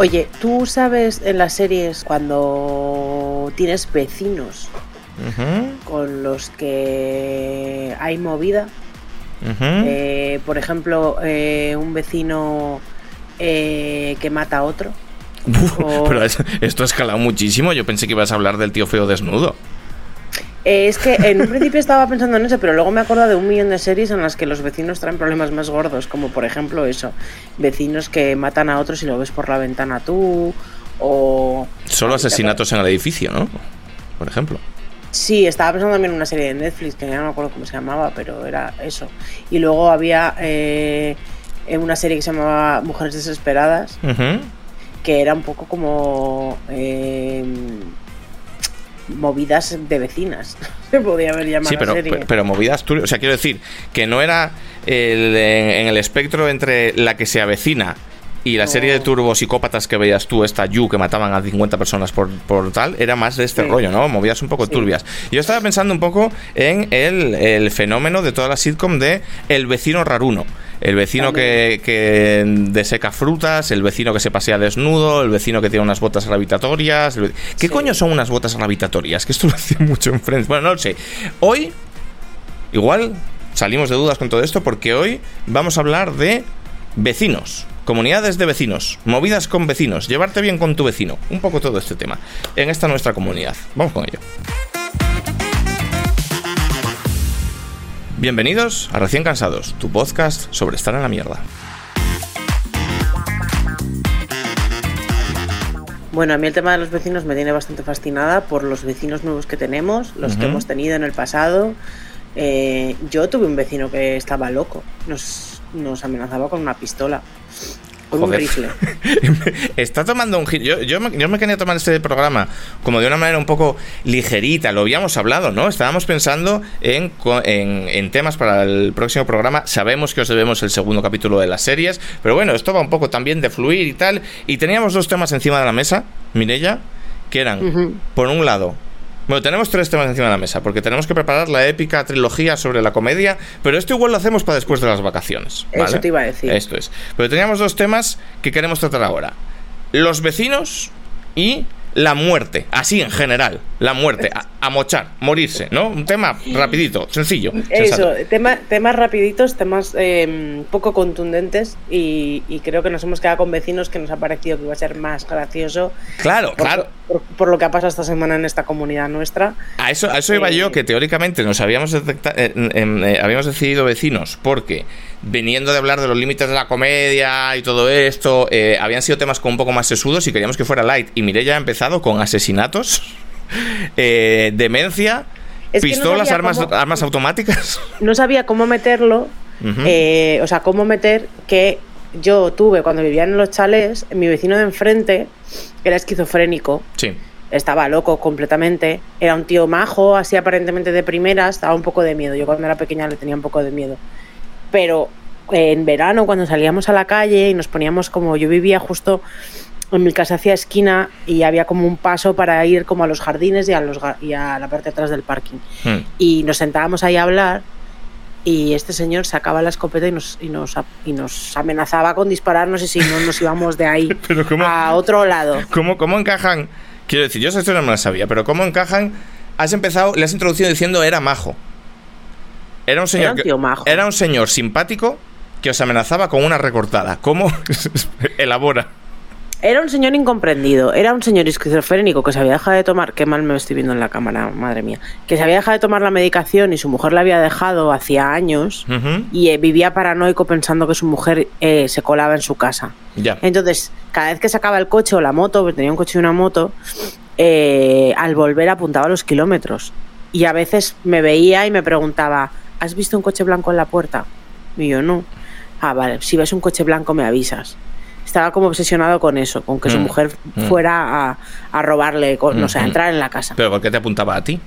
Oye, ¿tú sabes en las series cuando tienes vecinos con los que hay movida? Eh, por ejemplo, eh, un vecino eh, que mata a otro. Uf, o- Pero es- esto ha escalado muchísimo. Yo pensé que ibas a hablar del tío feo desnudo. Eh, es que en un principio estaba pensando en eso, pero luego me acuerdo de un millón de series en las que los vecinos traen problemas más gordos, como por ejemplo eso, vecinos que matan a otros y lo ves por la ventana tú, o... Solo asesinatos en el edificio, ¿no? Por ejemplo. Sí, estaba pensando también en una serie de Netflix, que ya no me acuerdo cómo se llamaba, pero era eso. Y luego había eh, una serie que se llamaba Mujeres Desesperadas, que era un poco como... eh, movidas de vecinas, se podía haber llamado Sí, pero, serie. pero, pero movidas tú. O sea, quiero decir que no era el, en, en el espectro entre la que se avecina y la No. serie de turbopsicópatas que veías tú, esta You, que mataban a 50 personas por, por tal, era más de este Sí. rollo, ¿no? Movidas un poco Sí. turbias. Yo estaba pensando un poco en el, el fenómeno de toda la sitcom de el vecino raruno. El vecino que, que deseca frutas, el vecino que se pasea desnudo, el vecino que tiene unas botas gravitatorias. ¿Qué Sí. coño son unas botas gravitatorias? Que esto lo hacía mucho en Friends. Bueno, no lo sé. Hoy Igual salimos de dudas con todo esto porque hoy vamos a hablar de vecinos, comunidades de vecinos, movidas con vecinos, llevarte bien con tu vecino, un poco todo este tema en esta nuestra comunidad. Vamos con ello. Bienvenidos a Recién Cansados, tu podcast sobre estar en la mierda. Bueno, a mí el tema de los vecinos me tiene bastante fascinada por los vecinos nuevos que tenemos, los que hemos tenido en el pasado. Eh, yo tuve un vecino que estaba loco, nos, nos amenazaba con una pistola, con un Joder. rifle. Está tomando un giro. Yo, yo, me, yo me quería tomar este programa como de una manera un poco ligerita. Lo habíamos hablado, ¿no? Estábamos pensando en, en, en temas para el próximo programa. Sabemos que os debemos el segundo capítulo de las series. Pero bueno, esto va un poco también de fluir y tal. Y teníamos dos temas encima de la mesa, Mirella, que eran, por un lado, bueno, tenemos tres temas encima de la mesa, porque tenemos que preparar la épica trilogía sobre la comedia, pero esto igual lo hacemos para después de las vacaciones. Eso te iba a decir. Esto es. Pero teníamos dos temas que queremos tratar ahora. Los vecinos y la muerte. Así en general. La muerte. A, a mochar, morirse, ¿no? Un tema rapidito, sencillo. Eso, tema- temas rapiditos, temas eh, poco contundentes y, y creo que nos hemos quedado con vecinos que nos ha parecido que iba a ser más gracioso Claro, por, claro. por- por lo que ha pasado esta semana en esta comunidad nuestra. A eso, a eso iba Eh, yo, que teóricamente nos habíamos, detecta- eh, em, eh, habíamos decidido vecinos, porque viniendo de hablar de los límites de la comedia y todo esto, eh, habían sido temas con un poco más sesudos y queríamos que fuera light. Y Mireia ha empezado con asesinatos, eh, demencia, Es que no pistolas, armas, cómo- armas automáticas. No sabía cómo meterlo, eh, o sea, cómo meter que yo tuve cuando vivía en los chalés, mi vecino de enfrente era esquizofrénico. Sí. estaba loco completamente. Era un tío majo, así aparentemente de primeras, daba un poco de miedo. Yo cuando era pequeña le tenía un poco de miedo. Pero eh, en verano, cuando salíamos a la calle y nos poníamos como. Yo vivía justo en mi casa hacia esquina y había como un paso para ir como a los jardines y a, los, y a la parte de atrás del parking. Mm. Y nos sentábamos ahí a hablar. Y este señor sacaba la escopeta y nos, y nos, y nos amenazaba con dispararnos y si no nos íbamos de ahí Pero ¿cómo? a otro lado. ¿Cómo, ¿Cómo encajan? Quiero decir, yo historia no me la sabía, pero ¿cómo encajan? Has empezado, le has introducido diciendo era majo. Era un señor, Era un que- tío majo. era un señor simpático que os amenazaba con una recortada. ¿Cómo? Elabora. Era un señor incomprendido, era un señor esquizofrénico que se había dejado de tomar, qué mal me estoy viendo en la cámara, madre mía, que se había dejado de tomar la medicación y su mujer la había dejado hacía años y eh, vivía paranoico pensando que su mujer eh, se colaba en su casa. Ya. Entonces, cada vez que sacaba el coche o la moto, porque tenía un coche y una moto, eh, al volver apuntaba los kilómetros. Y a veces me veía y me preguntaba, ¿has visto un coche blanco en la puerta? Y yo no. Ah, vale, si ves un coche blanco me avisas. Estaba como obsesionado con eso, con que su Mm, mujer mm. fuera a, a robarle, no sé, a Mm, entrar en la casa. ¿Pero por qué te apuntaba a ti?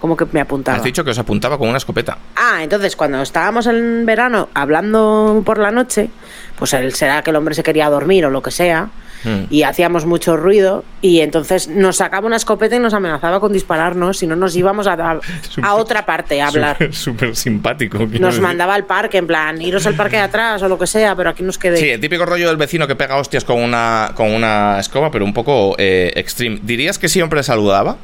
Como que me apuntaba. Has dicho que os apuntaba con una escopeta. Ah, entonces cuando estábamos en verano hablando por la noche, pues él será que el hombre se quería dormir o lo que sea, Mm. y hacíamos mucho ruido y entonces nos sacaba una escopeta y nos amenazaba con dispararnos si no nos íbamos a, a, a otra parte a hablar. Súper- simpático. Nos decir. mandaba al parque, en plan, iros al parque de atrás o lo que sea, pero aquí nos quedéis. Sí, el típico rollo del vecino que pega hostias con una, con una escoba, pero un poco eh, extreme. ¿Dirías que siempre saludaba?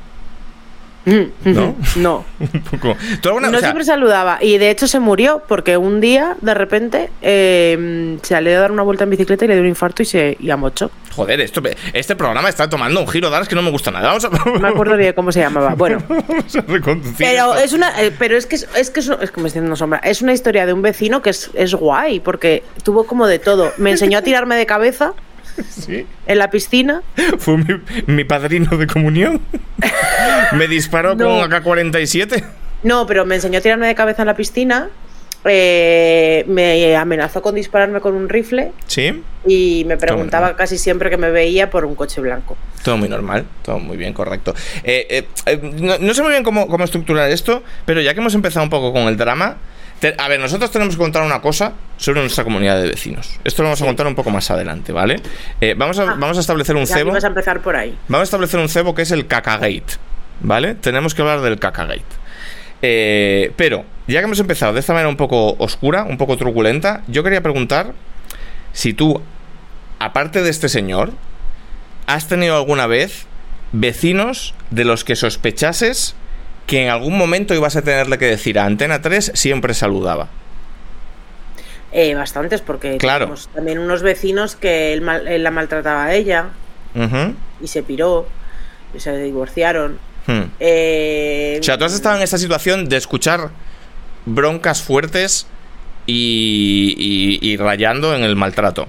¿No? No. Un poco. ¿Tú alguna- No o sea, siempre saludaba. Y de hecho se murió porque un día, de repente, eh, salió a dar una vuelta en bicicleta y le dio un infarto y se y amochó. Joder, esto, este programa está tomando un giro de que no me gusta nada. Vamos a, No me acuerdo bien cómo se llamaba. Bueno, vamos a reconducir pero es una, eh, pero es que es, es que es, es que me estoy haciendo sombra. Es una historia de un vecino que es, es guay porque tuvo como de todo. Me enseñó a tirarme de cabeza Sí. en la piscina. Fue mi, mi padrino de comunión. me disparó No. con un AK-47. No, pero me enseñó a tirarme de cabeza en la piscina. eh, me amenazó con dispararme con un rifle Sí. y me preguntaba casi siempre que me veía por un coche blanco. Todo muy normal, todo muy bien, correcto. Eh, eh, eh, no, no sé muy bien cómo, cómo estructurar esto, pero ya que hemos empezado un poco con el drama, te- a ver, nosotros tenemos que contar una cosa sobre nuestra comunidad de vecinos. Esto lo vamos a contar un poco más adelante, ¿vale? Eh, vamos, a, Ah. vamos a establecer un cebo. vas a empezar por ahí. Vamos a establecer un cebo que es el Cacagate, ¿vale? Tenemos que hablar del Cacagate. Eh, pero, ya que hemos empezado de esta manera un poco oscura, un poco truculenta, yo quería preguntar si tú, aparte de este señor, has tenido alguna vez vecinos de los que sospechases que en algún momento ibas a tenerle que decir a Antena 3 siempre saludaba. Eh, bastantes, porque Claro. tenemos también unos vecinos que él, él la maltrataba a ella Ujú, y se piró y se divorciaron. hmm. Eh, O sea, tú has estado en esta situación de escuchar broncas fuertes y, y- y rayando en el maltrato.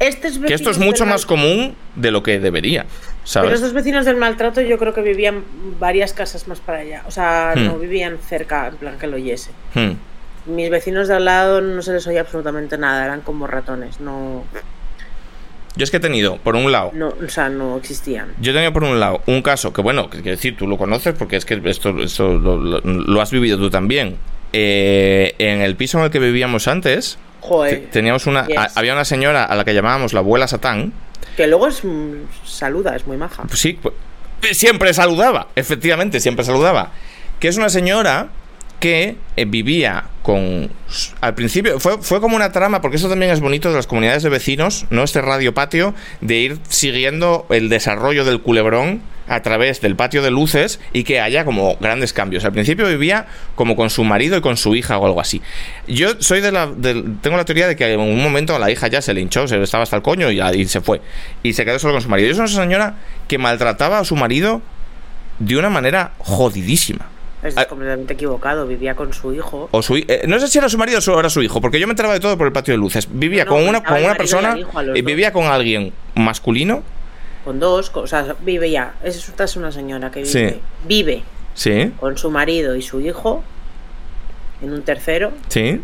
Que esto es mucho más común de lo que debería, Pero estos vecinos del maltrato yo creo que vivían varias casas más para allá. O sea, Hmm. no vivían cerca, en plan que lo oyese. Hmm. Mis vecinos de al lado no se les oía absolutamente nada, eran como ratones, no, Yo es que he tenido, por un lado, no, o sea, no existían. yo he tenido por un lado un caso que, bueno, que quiero decir, tú lo conoces porque es que esto, esto lo, lo- lo has vivido tú también. Eh, en el piso en el que vivíamos antes, te- Joder. teníamos una, Yes. a- había una señora a la que llamábamos la abuela Satán. Que luego es mm, saluda, es muy maja. Sí, pues, siempre saludaba, efectivamente, siempre saludaba. Que es una señora que eh, vivía con... Al principio fue, fue como una trama, porque eso también es bonito de las comunidades de vecinos, ¿no? Este radio patio, de ir siguiendo el desarrollo del culebrón a través del patio de luces y que haya como grandes cambios. Al principio vivía como con su marido y con su hija o algo así. Yo soy de la... tengo la teoría de que en un momento a la hija ya se le hinchó, se le estaba hasta el coño y, y se fue. Y se quedó solo con su marido. Y es una señora que maltrataba a su marido de una manera jodidísima. Es Ah. completamente equivocado, vivía con su hijo. O su, eh, no sé si era su marido o era su hijo, porque yo me enteraba de todo por el patio de luces. Vivía No, con una, con una y persona, hijo dos. vivía con alguien masculino, Con dos, co- o sea, vive ya. Es, esta es una señora que vive, Sí. vive sí, con su marido y su hijo en un tercero sí,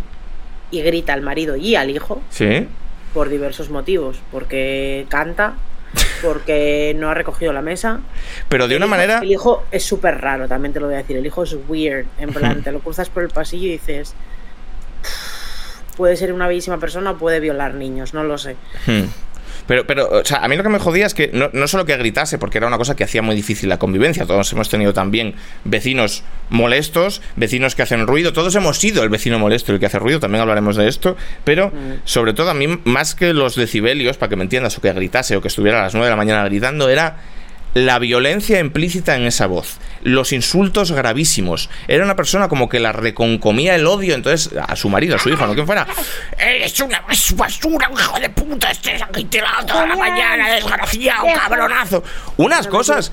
y grita al marido y al hijo sí. por diversos motivos. Porque canta, porque no ha recogido la mesa. Pero de El una hijo- manera... El hijo es súper raro, también te lo voy a decir. El hijo es weird. En plan, te lo cruzas por el pasillo y dices. Puede ser una bellísima persona o puede violar niños, no lo sé. Hmm. Pero, pero, o sea, a mí lo que me jodía es que no, no solo que gritase, porque era una cosa que hacía muy difícil la convivencia. Todos hemos tenido también vecinos molestos, vecinos que hacen ruido. Todos hemos sido el vecino molesto y el que hace ruido. También hablaremos de esto. Pero, Mm. sobre todo, a mí, más que los decibelios, para que me entiendas, o que gritase o que estuviera a las 9 de la mañana gritando, era la violencia implícita en esa voz, los insultos gravísimos. Era una persona como que la reconcomía el odio, entonces a su marido, a su hijo, no quien fuera. Eres una basura, un hijo de puta, estés aquí tirado toda la mañana, desgraciado, cabronazo. Unas cosas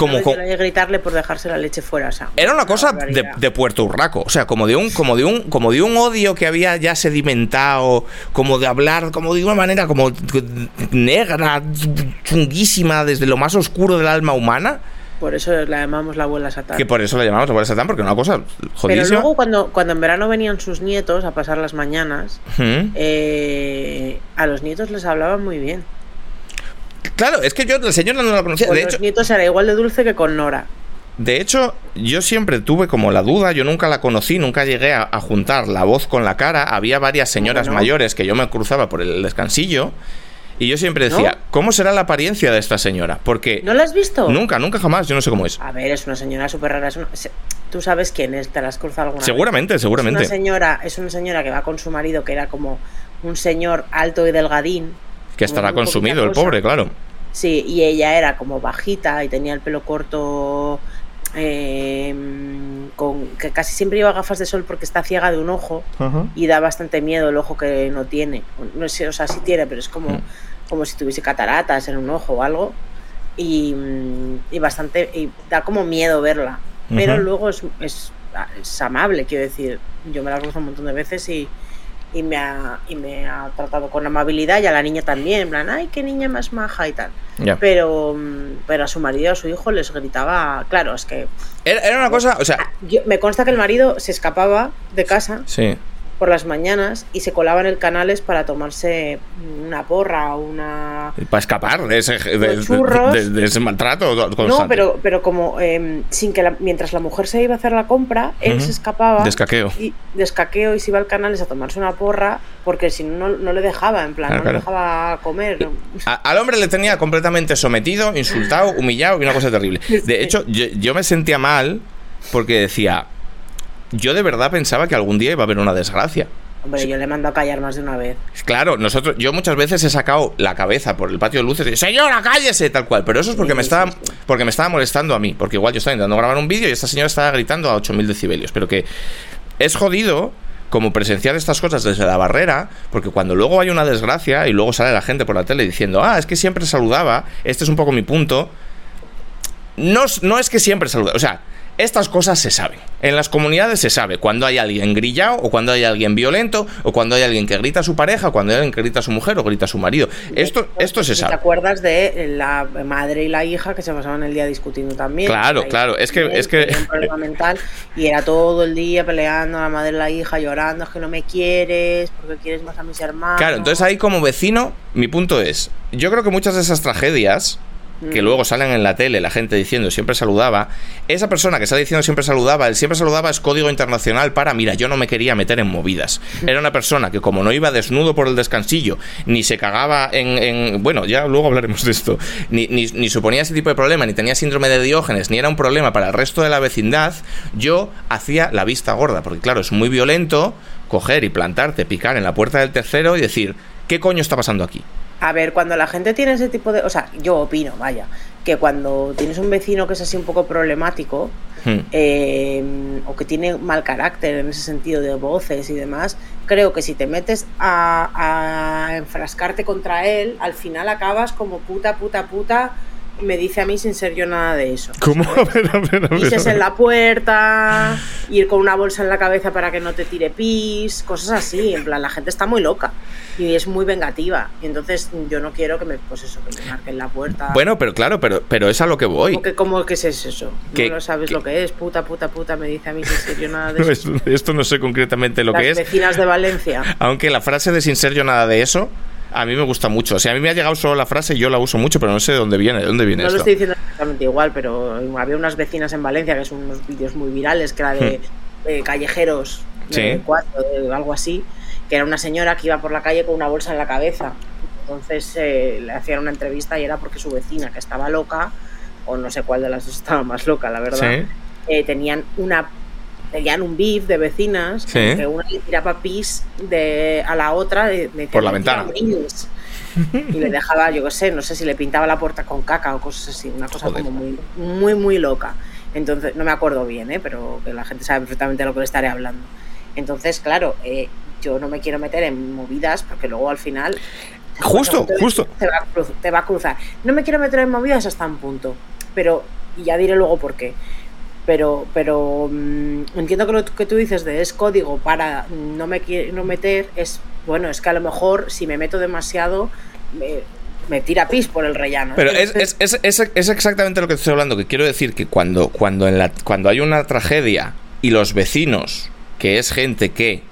como, Como co- gritarle por dejarse la leche fuera. o sea, era una cosa de, Puerto Urraco, o sea, como de un, como de un, como de un odio que había ya sedimentado, como de hablar, como de una manera como negra, chunguísima, desde lo más oscuro del alma humana, Por eso la llamamos la abuela Satán. que por eso la llamamos la abuela Satán, porque una cosa Pero jodidísima. luego cuando, cuando en verano venían sus nietos a pasar las mañanas, eh, a los nietos les hablaban muy bien. Claro, es que yo la señora no la conocía. Con De los hecho, nietos era igual de dulce que con Nora. de hecho, yo siempre tuve como la duda, yo nunca la conocí, nunca llegué a, a juntar la voz con la cara. Había varias señoras mayores que yo me cruzaba por el descansillo Y yo siempre decía, ¿cómo será la apariencia de esta señora? Porque... ¿No la has visto? Nunca, nunca jamás, yo no sé cómo es. A ver, es una señora súper rara. Tú sabes quién es, te la has cruzado alguna Seguramente, seguramente. Es una, señora, es una señora que va con su marido, que era como un señor alto y delgadín. Que estará consumido, el pobre, claro. Sí, y ella era como bajita y tenía el pelo corto Em, con, que casi siempre lleva gafas de sol porque está ciega de un ojo y da bastante miedo el ojo que no tiene. No sé, o sea, sí tiene, pero es como, mm. como si tuviese cataratas en un ojo o algo. Y, bastante. Y da como miedo verla. Pero luego es, es, es, amable, quiero decir. Yo me la cruzo un montón de veces y, y, me ha, y me ha tratado con amabilidad y a la niña también. En plan, ay, qué niña más maja y tal. Pero, pero a su marido a su hijo les gritaba, claro, es que... Era, una cosa, o sea... Me consta que el marido se escapaba de casa. Sí por las mañanas y se colaban en el Canales para tomarse una porra o una... Para escapar de ese, de, ese maltrato No, pero, pero como em, sin que mientras la mujer se iba a hacer la compra, él se escapaba... Descaqueo. Y, descaqueo y se iba al Canales a tomarse una porra porque si no, no le dejaba, en plan, no le dejaba comer. al hombre le tenía completamente sometido, insultado, humillado y una cosa terrible. De hecho, yo me sentía mal porque decía yo de verdad pensaba que algún día iba a haber una desgracia. Hombre, yo le mando a callar más de una vez. Claro, nosotros, yo muchas veces he sacado la cabeza por el patio de luces y señora, cállese, tal cual. Pero eso es porque me estaba, porque me estaba molestando a mí. Porque igual yo estaba intentando grabar un vídeo y esta señora estaba gritando a 8000 decibelios. Pero que es jodido como presenciar estas cosas desde la barrera, porque cuando luego hay una desgracia y luego sale la gente por la tele diciendo, ah, es que siempre saludaba, este es un poco mi punto. No, no es que siempre saludaba, o sea, estas cosas se saben. En las comunidades se sabe cuando hay alguien grillado o cuando hay alguien violento o cuando hay alguien que grita a su pareja o cuando hay alguien que grita a su mujer o grita a su marido. Esto, esto se sabe. ¿Te acuerdas de la madre y la hija que se pasaban el día discutiendo también? Claro, claro. Es que... Es que... Un problema mental y era todo el día peleando la madre y la hija llorando, es que no me quieres, porque quieres más a mis hermanos. Claro, entonces ahí como vecino, mi punto es, yo creo que muchas de esas tragedias que luego salen en la tele, la gente diciendo siempre saludaba, esa persona que está diciendo siempre saludaba, el siempre saludaba es código internacional para, mira, yo no me quería meter en movidas. Era una persona que como no iba desnudo por el descansillo, ni se cagaba en... bueno, ya luego hablaremos de esto, ni, ni, suponía ese tipo de problema, ni tenía síndrome de Diógenes, ni era un problema para el resto de la vecindad, yo hacía la vista gorda, porque claro, es muy violento coger y plantarte, picar en la puerta del tercero y decir, ¿qué coño está pasando aquí? A ver, cuando la gente tiene ese tipo de... O sea, yo opino, vaya, que cuando tienes un vecino que es así un poco problemático hmm. eh, o que tiene mal carácter en ese sentido de voces y demás, creo que si te metes a, a enfrascarte contra él, al final acabas como puta, puta, puta me dice a mí sin ser yo nada de eso. ¿Cómo? A ver, a ver, a ver, en la puerta, ir con una bolsa en la cabeza para que no te tire pis, cosas así. En plan, la gente está muy loca y es muy vengativa. Y entonces yo no quiero que me, pues eso, que me marquen la puerta. Bueno, pero claro, pero, pero es a lo que voy. ¿Cómo que, cómo que es eso? no sabes lo que es. Puta, puta, puta, me dice a mí sin ser yo nada de eso. esto no sé concretamente lo que es. vecinas de Valencia. Aunque la frase de sin ser yo nada de eso a mí me gusta mucho. O sea, a mí me ha llegado solo la frase, yo la uso mucho, pero no sé de dónde viene. ¿De dónde viene no lo estoy diciendo exactamente igual, pero había unas vecinas en Valencia que son unos vídeos muy virales, que era de, hmm. callejeros, de cuatro, de algo así, que era una señora que iba por la calle con una bolsa en la cabeza. Entonces eh, le hacían una entrevista y era porque su vecina, que estaba loca, o no sé cuál de las dos estaba más loca, la verdad, eh, tenían una tenían un beef de vecinas, que una le tiraba pis de, a la otra de, por la ventana. y le dejaba, yo qué sé, no sé si le pintaba la puerta con caca o cosas así, una cosa como muy, muy, muy loca. Entonces, no me acuerdo bien, ¿eh? pero que la gente sabe perfectamente de lo que le estaré hablando. Entonces, claro, eh, yo no me quiero meter en movidas porque luego al final... Justo, justo. Te va, te va, a cruzar. No me quiero meter en movidas hasta un punto, pero y ya diré luego por qué pero, pero mm, entiendo que lo que tú dices de es código para no me no meter, es bueno, es que a lo mejor si me meto demasiado me, tira pis por el rellano. Pero es, es, es, es, exactamente lo que estoy hablando, que quiero decir que cuando, cuando, en la, cuando hay una tragedia y los vecinos, que es gente que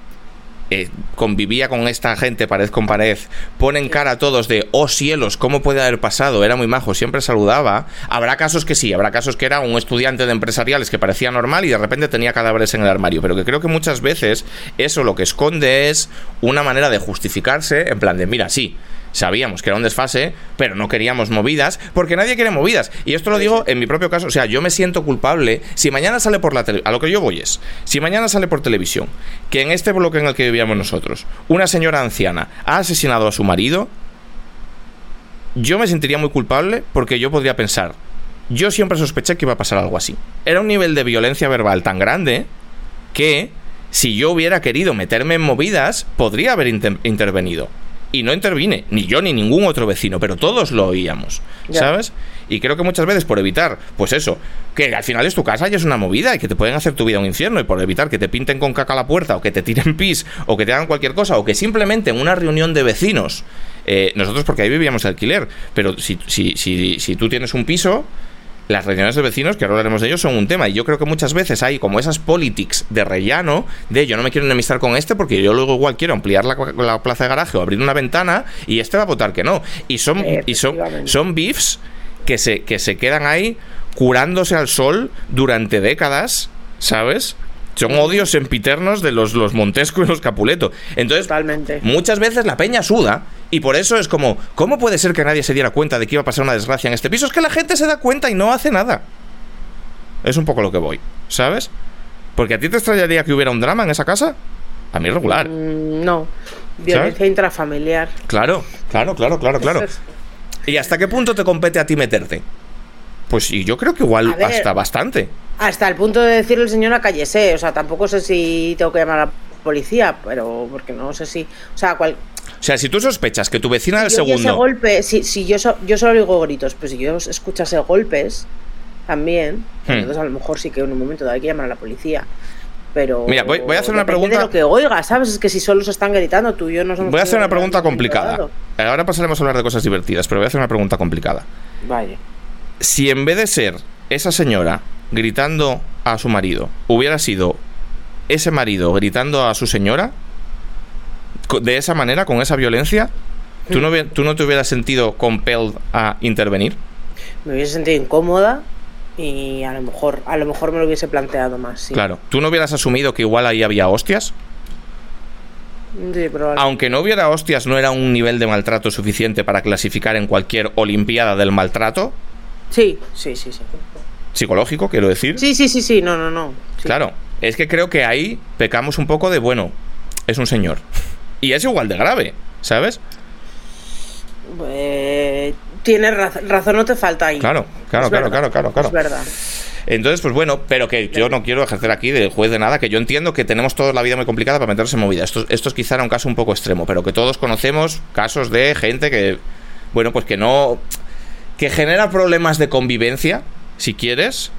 eh, convivía con esta gente pared con pared, ponen cara a todos de, oh cielos, ¿cómo puede haber pasado? Era muy majo, siempre saludaba. Habrá casos que sí, habrá casos que era un estudiante de empresariales que parecía normal y de repente tenía cadáveres en el armario, pero que creo que muchas veces eso lo que esconde es una manera de justificarse, en plan de, mira, sí, sabíamos que era un desfase, pero no queríamos movidas, porque nadie quiere movidas. Y esto lo digo en mi propio caso, o sea, yo me siento culpable si mañana sale por la televisión, a lo que yo voy es, si mañana sale por televisión, que en este bloque en el que vivíamos nosotros, una señora anciana ha asesinado a su marido, yo me sentiría muy culpable porque yo podría pensar, yo siempre sospeché que iba a pasar algo así. Era un nivel de violencia verbal tan grande que si yo hubiera querido meterme en movidas, podría haber intervenido. Y no intervine, ni yo ni ningún otro vecino, pero todos lo oíamos, ¿sabes? Y creo que muchas veces por evitar, pues eso, que al final es tu casa y es una movida y que te pueden hacer tu vida un infierno y por evitar que te pinten con caca la puerta o que te tiren pis o que te hagan cualquier cosa o que simplemente en una reunión de vecinos, eh, nosotros porque ahí vivíamos de alquiler, pero si, si, si, si tú tienes un piso, las reuniones de vecinos, que ahora hablaremos de ellos, son un tema. Y yo creo que muchas veces hay como esas politics de rellano, de yo no me quiero enemistar con este porque yo luego igual quiero ampliar la, plaza de garaje o abrir una ventana y este va a votar que no. Y son, y son, son beefs que se, que se quedan ahí curándose al sol durante décadas, ¿sabes? Son odios empiternos de los, los Montesco y los Capuleto. Entonces, muchas veces la peña suda y por eso es como, ¿cómo puede ser que nadie se diera cuenta de que iba a pasar una desgracia en este piso? Es que la gente se da cuenta y no hace nada. Es un poco lo que voy, ¿sabes? Porque a ti te extrañaría que hubiera un drama en esa casa. A mí regular. Mm, no. Violencia intrafamiliar. Claro, claro, claro, claro, claro. ¿Y hasta qué punto te compete a ti meterte? Pues y yo creo que igual hasta bastante. Hasta el punto de decirle al señor a cállese. O sea, tampoco sé si tengo que llamar a la policía, pero porque no sé si. O sea, cual, o sea, si tú sospechas que tu vecina del segundo. Ese golpe, si, si yo, yo solo oigo gritos, pero si yo escuchase golpes también, hmm. entonces a lo mejor sí que en un momento dado hay que llamar a la policía. Pero. Mira, voy, a hacer una pregunta. De lo que oiga, ¿sabes? Es que si solo se están gritando, tú y yo no somos. Voy a hacer una pregunta complicada. Ahora pasaremos a hablar de cosas divertidas, pero voy a hacer una pregunta complicada. Vaya si en vez de ser esa señora gritando a su marido, hubiera sido ese marido gritando a su señora, de esa manera, con esa violencia, ¿tú no, ¿tú no te hubieras sentido compelled a intervenir? Me hubiese sentido incómoda y a lo mejor, a lo mejor me lo hubiese planteado más. Claro. ¿Tú no hubieras asumido que igual ahí había hostias? Sí, Aunque no hubiera hostias, no era un nivel de maltrato suficiente para clasificar en cualquier Olimpiada del maltrato. Sí, sí, sí, sí. Psicológico, quiero decir. Sí, sí, sí, sí, no, no, no. Claro, es que creo que ahí pecamos un poco de, bueno, es un señor. Y es igual de grave, ¿sabes? Eh, tienes razón, no te falta ahí. Claro, claro, claro, claro, claro, claro. Es verdad. Entonces, pues bueno, pero que yo no quiero ejercer aquí de juez de nada, que yo entiendo que tenemos toda la vida muy complicada para meterse en movida. Esto, esto es quizá un caso un poco extremo, pero que todos conocemos casos de gente que, bueno, pues que no que genera problemas de convivencia, si quieres,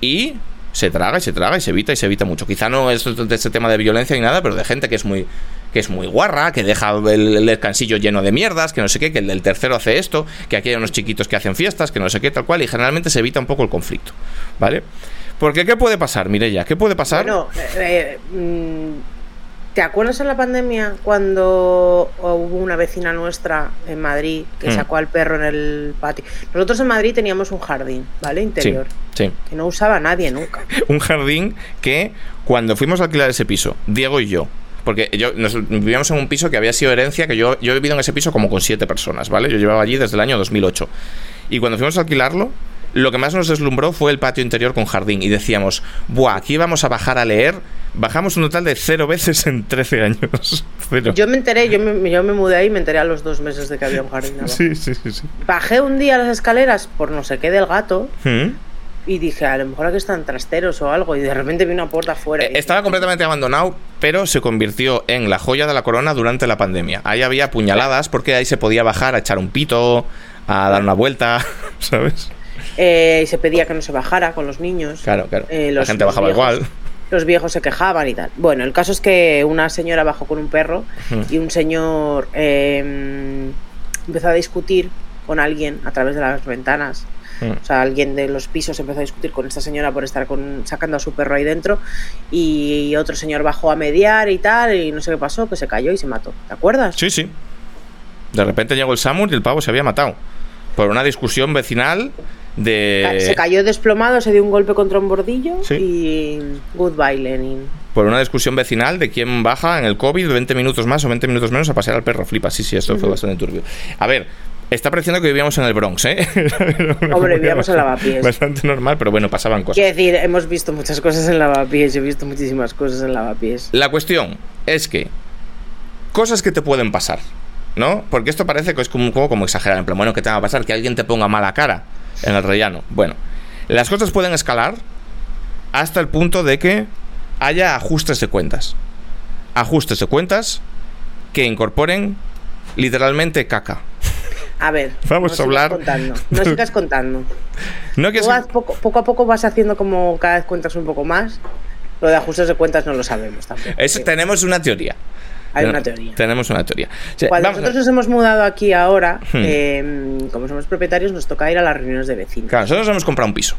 y se traga y se traga y se evita y se evita mucho. Quizá no es ese tema de violencia ni nada, pero de gente que es muy que es muy guarra, que deja el, descansillo lleno de mierdas, que no sé qué, que el tercero hace esto, que aquí hay unos chiquitos que hacen fiestas, que no sé qué, tal cual, y generalmente se evita un poco el conflicto, ¿vale? Porque ¿qué puede pasar, Mirella? ¿Qué puede pasar? Bueno, eh, mm, ¿Te acuerdas en la pandemia cuando hubo una vecina nuestra en Madrid que mm. sacó al perro en el patio? Nosotros en Madrid teníamos un jardín, ¿vale? Interior. Sí, Que no usaba nadie nunca. un jardín que cuando fuimos a alquilar ese piso, Diego y yo, porque yo vivíamos en un piso que había sido herencia, que yo, yo he vivido en ese piso como con siete personas, ¿vale? Yo llevaba allí desde el año 2008. Y cuando fuimos a alquilarlo, lo que más nos deslumbró fue el patio interior con jardín. Y decíamos, buah, aquí vamos a bajar a leer. Bajamos un total de cero veces en 13 años. Yo me enteré, yo me, yo me mudé ahí y me enteré a los dos meses de que había un jardín. Sí, sí, sí, sí, Bajé un día las escaleras por no sé qué del gato. ¿Mm? Y dije, a lo mejor aquí están trasteros o algo. Y de repente vi una puerta afuera. Eh, estaba completamente abandonado, pero se convirtió en la joya de la corona durante la pandemia. Ahí había puñaladas porque ahí se podía bajar a echar un pito, a dar una vuelta, ¿sabes? Eh, y se pedía que no se bajara con los niños. Claro, claro. Eh, la gente bajaba igual. Los viejos se quejaban y tal. Bueno, el caso es que una señora bajó con un perro y un señor em, empezó a discutir con alguien a través de las ventanas. O sea, alguien de los pisos empezó a discutir con esta señora por estar con, sacando a su perro ahí dentro y otro señor bajó a mediar y tal y no sé qué pasó, que se cayó y se mató. ¿Te acuerdas? Sí, sí. De repente llegó el Samur y el pavo se había matado por una discusión vecinal se cayó desplomado, se dio un golpe contra un bordillo y goodbye Lenin. por una discusión vecinal de quién baja en el COVID 20 minutos más o 20 minutos menos a pasear al perro. Flipa, sí, sí, esto fue bastante turbio. A ver, Está pareciendo que vivíamos en el Bronx, ¿eh? Hombre, vivíamos en Lavapiés. Bastante normal, pero bueno, pasaban cosas. Quiero decir, hemos visto muchas cosas en Lavapiés. Yo he visto muchísimas cosas en Lavapiés. La cuestión es que cosas que te pueden pasar, ¿no? Porque esto parece que es como, como, como exagerar. En plan, bueno, ¿qué te va a pasar? Que alguien te ponga mala cara en el rellano. Bueno, las cosas pueden escalar hasta el punto de que haya ajustes de cuentas. Ajustes de cuentas que incorporen literalmente caca. A ver, vamos a hablar. Contando, no sigas contando. No que poco, poco, a poco vas haciendo como cada vez cuentas un poco más. Lo de ajustes de cuentas no lo sabemos tampoco. Eso, tenemos una teoría. Hay una teoría. Tenemos una teoría. Cuando nosotros nos hemos mudado aquí ahora, hmm. eh, como somos propietarios, nos toca ir a las reuniones de vecinos. Claro, nosotros hemos comprado un piso.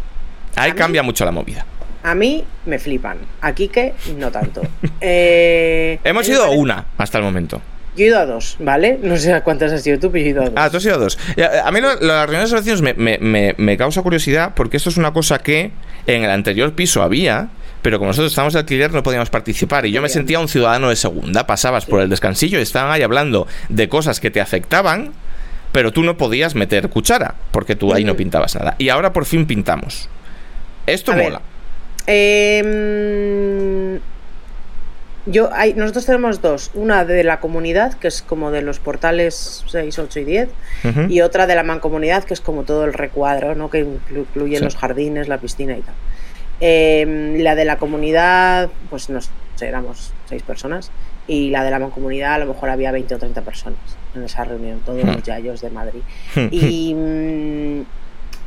Ahí cambia mucho la movida. A mí me flipan. Aquí que no tanto. eh, hemos ido a una hasta el momento. Yo he ido a dos, ¿vale? No sé a cuántas has ido tú, pero he ido a dos. Ah, tú has ido a dos. A mí las reuniones de vecinos me, causa curiosidad porque esto es una cosa que en el anterior piso había, pero como nosotros estábamos de alquiler no podíamos participar y yo me sentía un ciudadano de segunda. Pasabas por el descansillo y estaban ahí hablando de cosas que te afectaban, pero tú no podías meter cuchara porque tú ahí no pintabas nada. Y ahora por fin pintamos. Esto mola. eh, yo, hay, nosotros tenemos dos, una de la comunidad, que es como de los portales 6, 8 y 10, y otra de la mancomunidad, que es como todo el recuadro, ¿no? que incluye los jardines, la piscina y tal. Em, la de la comunidad, pues no sé, éramos seis personas, y la de la mancomunidad a lo mejor había 20 o 30 personas en esa reunión, todos los yayos de Madrid. y, mm,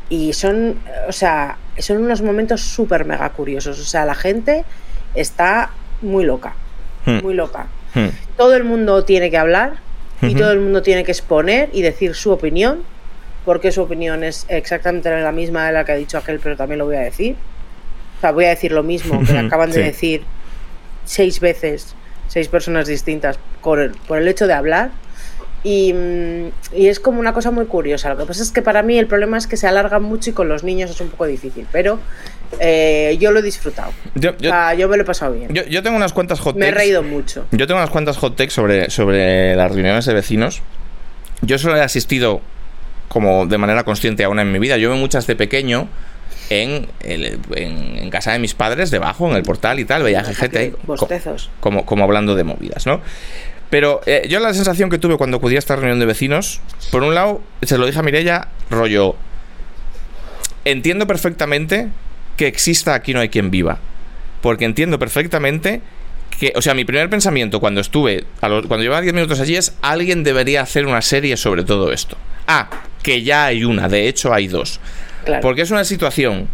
y son, o sea, son unos momentos súper mega curiosos, o sea, la gente está muy loca. Hmm. muy loca. Hmm. Todo el mundo tiene que hablar y todo el mundo tiene que exponer y decir su opinión, porque su opinión es exactamente la misma de la que ha dicho aquel, pero también lo voy a decir. O sea, voy a decir lo mismo que acaban de decir seis veces, seis personas distintas, por el, por el hecho de hablar. Y, y, es como una cosa muy curiosa. Lo que pasa es que para mí el problema es que se alarga mucho y con los niños es un poco difícil. Pero eh, yo lo he disfrutado. Yo, yo, me lo he pasado bien. Yo, tengo unas cuantas hot takes. Me he reído mucho. Yo tengo unas cuantas hot takes sobre, sobre las reuniones de vecinos. Yo solo he asistido como de manera consciente a una en mi vida. Yo veo muchas de pequeño en, en, casa de mis padres, debajo, en el portal y tal. Veía gente ahí. Como, como hablando de movidas, ¿no? Pero eh, yo la sensación que tuve cuando acudí a esta reunión de vecinos, por un lado, se lo dije a Mirella, rollo. Entiendo perfectamente que exista Aquí no hay quien viva. Porque entiendo perfectamente que, o sea, mi primer pensamiento cuando estuve, cuando llevaba 10 minutos allí es, alguien debería hacer una serie sobre todo esto. Ah, que ya hay una, de hecho hay dos. Porque es una situación,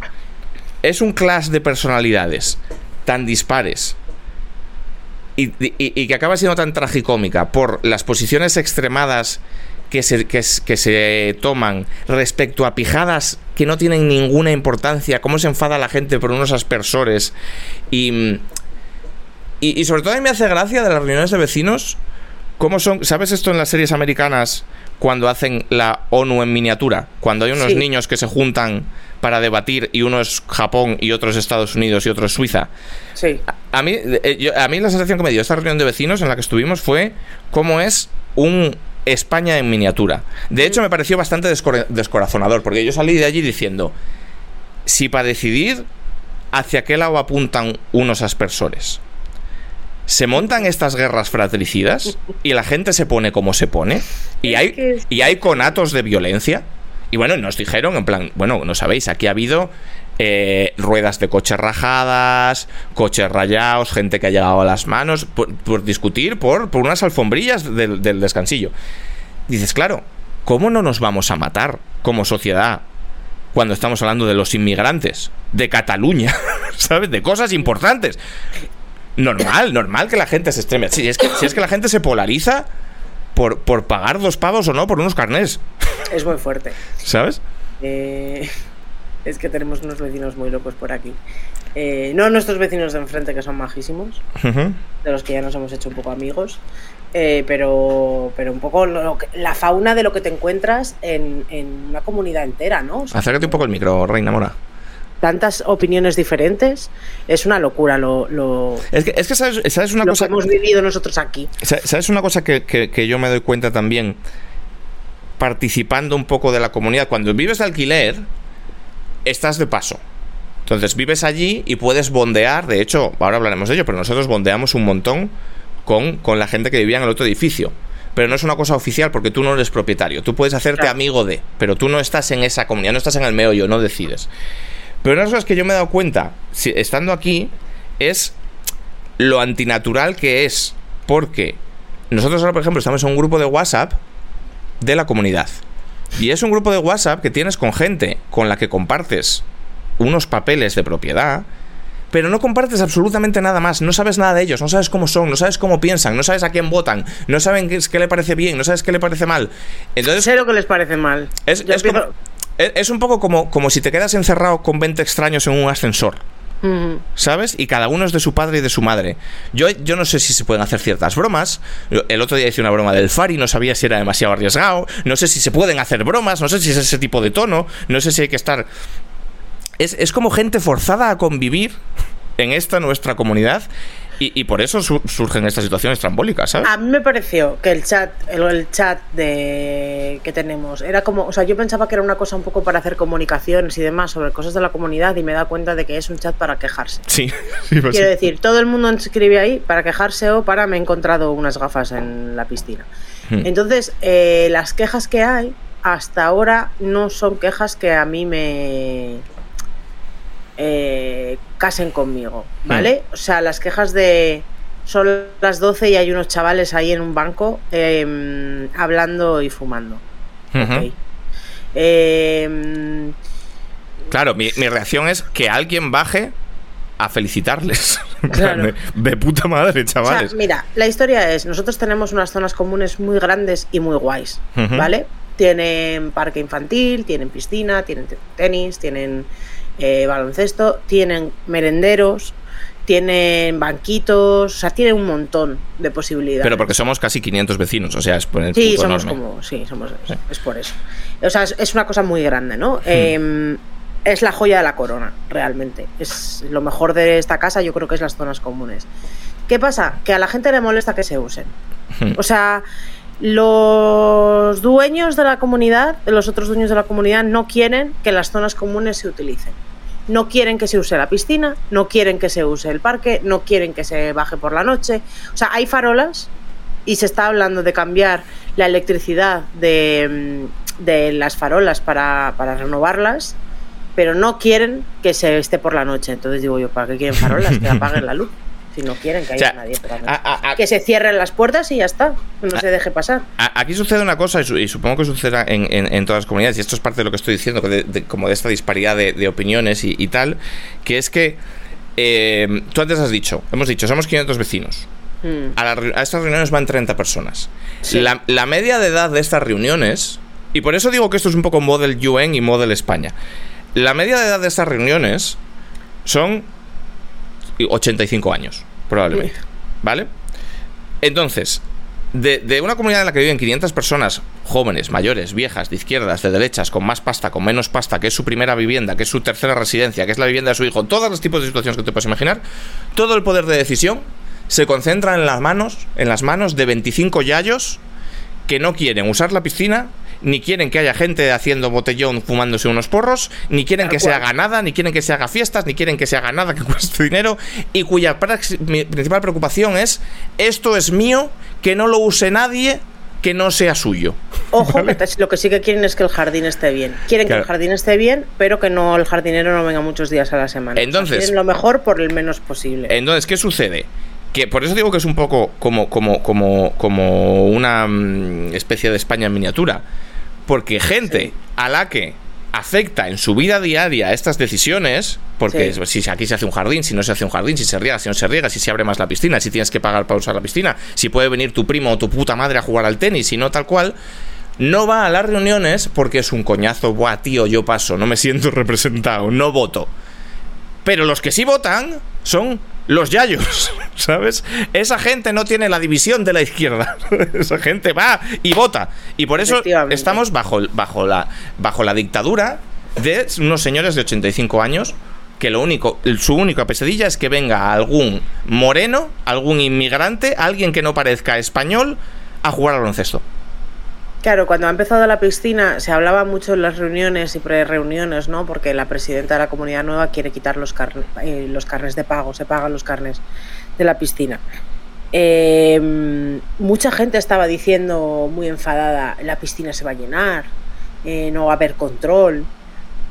es un clash de personalidades tan dispares y, que acaba siendo tan tragicómica por las posiciones extremadas que se, que, se toman respecto a pijadas que no tienen ninguna importancia, cómo se enfada la gente por unos aspersores y, y, sobre todo a mí me hace gracia de las reuniones de vecinos, cómo son, ¿sabes esto en las series americanas cuando hacen la ONU en miniatura? Cuando hay unos niños que se juntan para debatir y uno es Japón y otro es Estados Unidos y otro es Suiza. Sí. A, mí, eh, a mí la sensación que me dio esta reunión de vecinos en la que estuvimos fue cómo es un España en miniatura. De hecho, me pareció bastante descorazonador, porque yo salí de allí diciendo, si para decidir hacia qué lado apuntan unos aspersores, se montan estas guerras fratricidas y la gente se pone como se pone, y hay, y hay conatos de violencia. Y bueno, nos dijeron, en plan, bueno, no sabéis, aquí ha habido eh, ruedas de coches rajadas, coches rayados, gente que ha llegado a las manos, por, discutir por, por, unas alfombrillas del, del descansillo. Dices, claro, ¿cómo no nos vamos a matar como sociedad cuando estamos hablando de los inmigrantes, de Cataluña, ¿sabes? De cosas importantes. Normal, normal que la gente se estreme. Si es que, si es que la gente se polariza por, por pagar dos pavos o no por unos carnés. Es muy fuerte. ¿Sabes? Eh, es que tenemos unos vecinos muy locos por aquí. Eh, no nuestros vecinos de enfrente, que son majísimos, de los que ya nos hemos hecho un poco amigos, eh, pero, pero un poco la fauna de lo que te encuentras en, una comunidad entera, ¿no? Acércate un poco el micro, Reina Mora. Tantas opiniones diferentes, es una locura lo... lo es, que, es que, sabes, sabes una lo cosa... que hemos vivido nosotros aquí. ¿Sabes una cosa que, que, que yo me doy cuenta también? Participando un poco de la comunidad. Cuando vives de alquiler, estás de paso. Entonces vives allí y puedes bondear. De hecho, ahora hablaremos de ello, pero nosotros bondeamos un montón con, con la gente que vivía en el otro edificio pero no es una cosa oficial porque tú no eres propietario. Tú puedes hacerte amigo de, pero tú no estás en esa comunidad, no estás en el meollo, no decides. Pero una de las cosas que yo me he dado cuenta, estando aquí, es lo antinatural que es. Porque nosotros ahora, por ejemplo, estamos en un grupo de WhatsApp de la comunidad. Y es un grupo de WhatsApp que tienes con gente con la que compartes unos papeles de propiedad, pero no compartes absolutamente nada más, no sabes nada de ellos, no sabes cómo son, no sabes cómo piensan, no sabes a quién votan, no saben qué, qué le parece bien, no sabes qué le parece mal. Entonces, sé lo que les parece mal. Es, es, como, es, un poco como, como si te quedas encerrado con 20 extraños en un ascensor. ¿Sabes? Y cada uno es de su padre y de su madre. Yo, yo no sé si se pueden hacer ciertas bromas. El otro día hice una broma del Fari, no sabía si era demasiado arriesgado. No sé si se pueden hacer bromas, no sé si es ese tipo de tono, no sé si hay que estar es, como gente forzada a convivir en esta nuestra comunidad y, por eso surgen estas situaciones trambólicas, ¿sabes? A mí me pareció que el chat, el, chat de que tenemos era como, o sea, yo pensaba que era una cosa un poco para hacer comunicaciones y demás sobre cosas de la comunidad y me da cuenta de que es un chat para quejarse. Sí, pues Quiero decir, todo el mundo escribe ahí para quejarse o para me he encontrado unas gafas en la piscina. Hmm. Entonces, eh, las quejas que hay hasta ahora no son quejas que a mí me eh, casen conmigo, ¿vale? O sea, las quejas de son las 12 y hay unos chavales ahí en un banco em, hablando y fumando. Em, claro, mi, reacción es que alguien baje a felicitarles. de, puta madre, chavales. mira, la historia es, nosotros tenemos unas zonas comunes muy grandes y muy guays, ¿vale? Tienen parque infantil, tienen piscina, tienen tenis, tienen eh, baloncesto, tienen merenderos, tienen banquitos, o sea, tienen un montón de posibilidades. Pero porque somos casi 500 vecinos, o sea, es por el Sí, somos como, sí, somos, es por eso. O sea, es, una cosa muy grande, ¿no? Hmm. Em, es la joya de la corona, realmente. Es lo mejor de esta casa, yo creo que es las zonas comunes. ¿Qué pasa? Que a la gente le molesta que se usen. Hmm. O sea, los dueños de la comunidad, los otros dueños de la comunidad, no quieren que las zonas comunes se utilicen. No quieren que se use la piscina, no quieren que se use el parque, no quieren que se baje por la noche. O sea, hay farolas y se está hablando de cambiar la electricidad de, mm, las farolas para, para renovarlas, pero no quieren que se esté por la noche. Entonces digo yo, ¿para qué quieren farolas? Que apaguen la luz si no quieren que haya nadie. que se cierren las puertas y ya está, no se deje pasar. Aquí sucede una cosa, y, supongo que sucederá en, todas las comunidades, y esto es parte de lo que estoy diciendo, como de esta disparidad de, opiniones y, tal, que es que eh, tú antes has dicho, hemos dicho, somos 500 vecinos. Hmm. A, estas reuniones van 30 personas. La, la media de edad de estas reuniones, y por eso digo que esto es un poco Model UN y Model España, la media de edad de estas reuniones son 85 años, probablemente. ¿Vale? Entonces, de, una comunidad en la que viven 500 personas, jóvenes, mayores, viejas, de izquierdas, de derechas, con más pasta, con menos pasta, que es su primera vivienda, que es su tercera residencia, que es la vivienda de su hijo, todos los tipos de situaciones que te puedes imaginar, todo el poder de decisión se concentra en las manos, en las manos de 25 yayos que no quieren usar la piscina ni quieren que haya gente haciendo botellón fumándose unos porros, ni quieren que se haga nada, ni quieren que se haga fiestas, ni quieren que se haga nada que cueste dinero, y cuya principal preocupación es, esto es mío, que no lo use nadie, que no sea suyo. Ojo, que lo que sí que quieren es que el jardín esté bien. Quieren que el jardín esté bien, pero que no el jardinero no venga muchos días a la semana. Entonces, lo mejor por el menos posible. Entonces, ¿qué sucede? que por eso digo que es un poco como, como, como, como una mm, especie de España en miniatura. Porque gente a la que afecta en su vida diaria estas decisiones, porque si aquí se hace un jardín, si no se hace un jardín, si se riega, si no se riega, si se abre más la piscina, si tienes que pagar para usar la piscina, si puede venir tu primo o tu puta madre a jugar al tenis, si no tal cual, no va a las reuniones porque es un coñazo, buah, tío, yo paso, no me siento representado, no voto. Pero los que sí votan son los yayos, ¿sabes? Esa gente no tiene la división de la izquierda. Esa gente va y vota. Y por eso estamos bajo, bajo, la, bajo la dictadura de unos señores de 85 años que lo único, su única pesadilla es que venga algún moreno, algún inmigrante, alguien que no parezca español, a jugar al baloncesto. Claro, cuando ha empezado la piscina se hablaba mucho en las reuniones y pre-reuniones, ¿no? Porque la presidenta de la comunidad nueva quiere quitar los, eh, los carnes de pago, se pagan los carnes de la piscina. Em, mucha gente estaba diciendo muy enfadada, la piscina se va a llenar, eh, no va a haber control.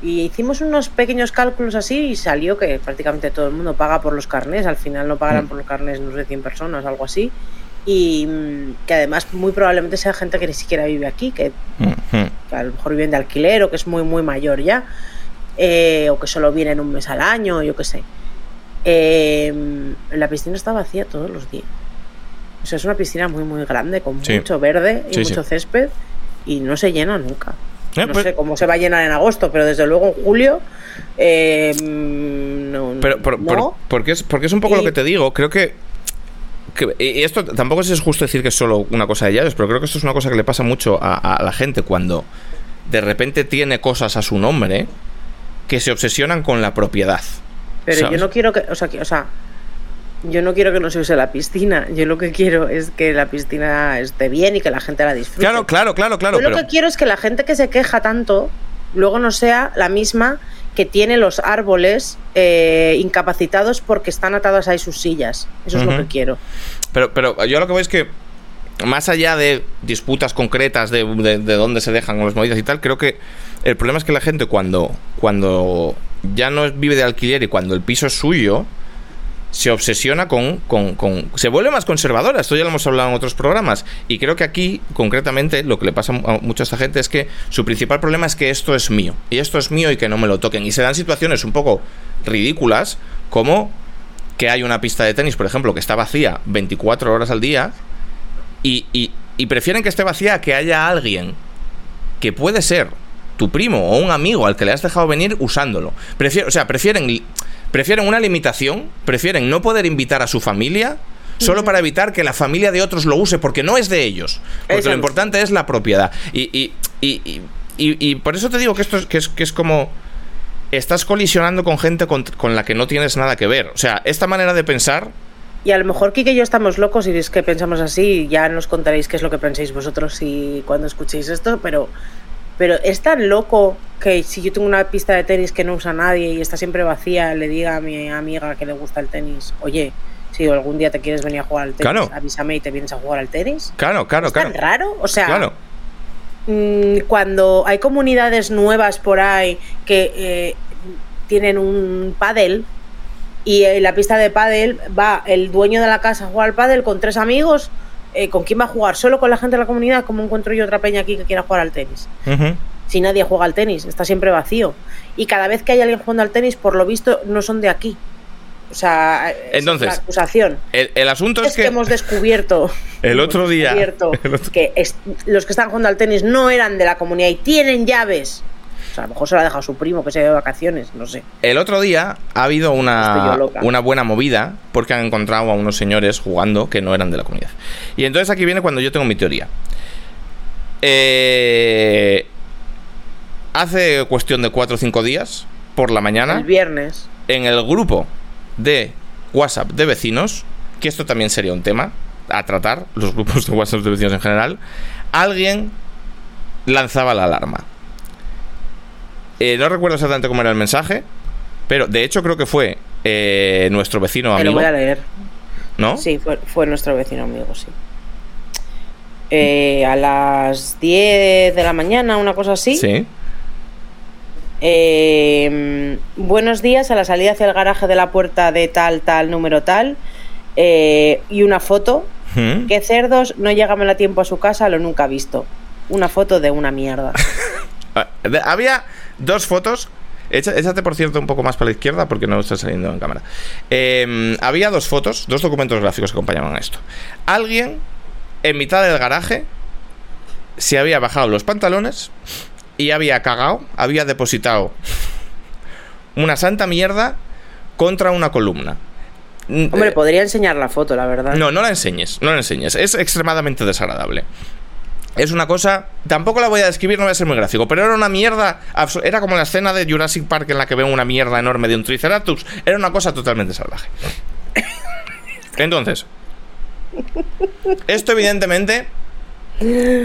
Y hicimos unos pequeños cálculos así y salió que prácticamente todo el mundo paga por los carnes, al final no pagarán mm. por los carnes, no sé, 100 personas, algo así y mm, que además muy probablemente sea gente que ni siquiera vive aquí, que, a lo mejor viven de alquiler o que es muy muy mayor ya, eh, o que solo vienen un mes al año, yo qué sé. Em, la piscina está vacía todos los días. O sea, es una piscina muy muy grande, con mucho verde y mucho césped, y no se llena nunca. Eh, no pues sé cómo se va a llenar en agosto, pero desde luego en julio em, no. Pero porque, es, porque es un poco lo que te digo, creo que y esto tampoco es justo decir que es solo una cosa de llaves, pero creo que esto es una cosa que le pasa mucho a, la gente cuando de repente tiene cosas a su nombre que se obsesionan con la propiedad. Pero yo no quiero que, o sea, o sea, yo no quiero que no se use la piscina. Yo lo que quiero es que la piscina esté bien y que la gente la disfrute. Claro, claro, claro, claro. Yo lo que quiero es que la gente que se queja tanto luego no sea la misma que tiene los árboles eh, incapacitados porque están atados ahí sus sillas. Eso es lo que quiero. Pero, pero yo lo que veo es que, más allá de disputas concretas de, de, dónde se dejan las medidas y tal, creo que el problema es que la gente cuando, cuando ya no vive de alquiler y cuando el piso es suyo, se obsesiona con, con, Se vuelve más conservadora, esto ya lo hemos hablado en otros programas, y creo que aquí, concretamente, lo que le pasa a mucha esta gente es que su principal problema es que esto es mío, y esto es mío y que no me lo toquen, y se dan situaciones un poco ridículas, como que hay una pista de tenis, por ejemplo, que está vacía 24 horas al día, y, y, y prefieren que esté vacía a que haya alguien que puede ser tu primo o un amigo al que le has dejado venir usándolo. Prefiero, o sea, prefieren prefieren una limitación, prefieren no poder invitar a su familia solo para evitar que la familia de otros lo use, porque no es de ellos. Porque lo importante es la propiedad. Y, y, por eso te digo que esto es, que es, que es como... Estás colisionando con gente con, la que no tienes nada que ver. O sea, esta manera de pensar... Y a lo mejor Kike y yo estamos locos y es que pensamos así, ya nos contaréis qué es lo que pensáis vosotros y cuando escuchéis esto, pero pero es tan loco que si yo tengo una pista de tenis que no usa nadie y está siempre vacía, le diga a mi amiga que le gusta el tenis, oye, si algún día te quieres venir a jugar al tenis, avísame y te vienes a jugar al tenis. Claro, claro, ¿Es claro. tan raro? O sea, mm, cuando hay comunidades nuevas por ahí que eh, tienen un pádel y en la pista de pádel va el dueño de la casa a jugar al pádel con tres amigos, eh, ¿con quién va a jugar? ¿Solo con la gente de la comunidad? ¿Cómo encuentro yo otra peña aquí que quiera jugar al tenis? Si nadie juega al tenis, está siempre vacío. Y cada vez que hay alguien jugando al tenis, por lo visto, no son de aquí. O sea, Entonces, la acusación. El, asunto es, que, hemos descubierto. El otro día. Que los que están jugando al tenis no eran de la comunidad y tienen llaves. O sea, a lo mejor se lo ha dejado su primo que se de vacaciones, no sé. El otro día ha habido una, una buena movida porque han encontrado a unos señores jugando que no eran de la comunidad. Y entonces aquí viene cuando yo tengo mi teoría. Eh, hace cuestión de 4 o 5 días, por la mañana. El viernes. En el grupo de WhatsApp de vecinos, que esto también sería un tema a tratar, los grupos de WhatsApp de vecinos en general, alguien lanzaba la alarma. Eh, no recuerdo exactamente cómo era el mensaje, pero de hecho creo que fue eh, nuestro vecino amigo. lo voy a leer. ¿No? Sí, fue, nuestro vecino amigo, sí. Eh, a las 10 de la mañana, una cosa así. Sí. buenos días, a la salida hacia el garaje de la puerta de tal, tal, número tal. y una foto. ¿Mm? Que cerdos no llegaban a tiempo a su casa, lo nunca visto. Una foto de una mierda. Ah, había dos fotos. Échate, por cierto, un poco más para la izquierda porque no está saliendo en cámara. Em, había dos fotos, dos documentos gráficos que acompañaban a esto. Alguien en mitad del garaje se había bajado los pantalones y había cagado, había depositado una santa mierda contra una columna. Hombre, podría enseñar la foto, la verdad. No, no la enseñes, no la enseñes. Es extremadamente desagradable. Es una cosa. Tampoco la voy a describir, no voy a ser muy gráfico, pero era una mierda. Era como la escena de Jurassic Park en la que veo una mierda enorme de un Triceratops. Era una cosa totalmente salvaje. Entonces, esto evidentemente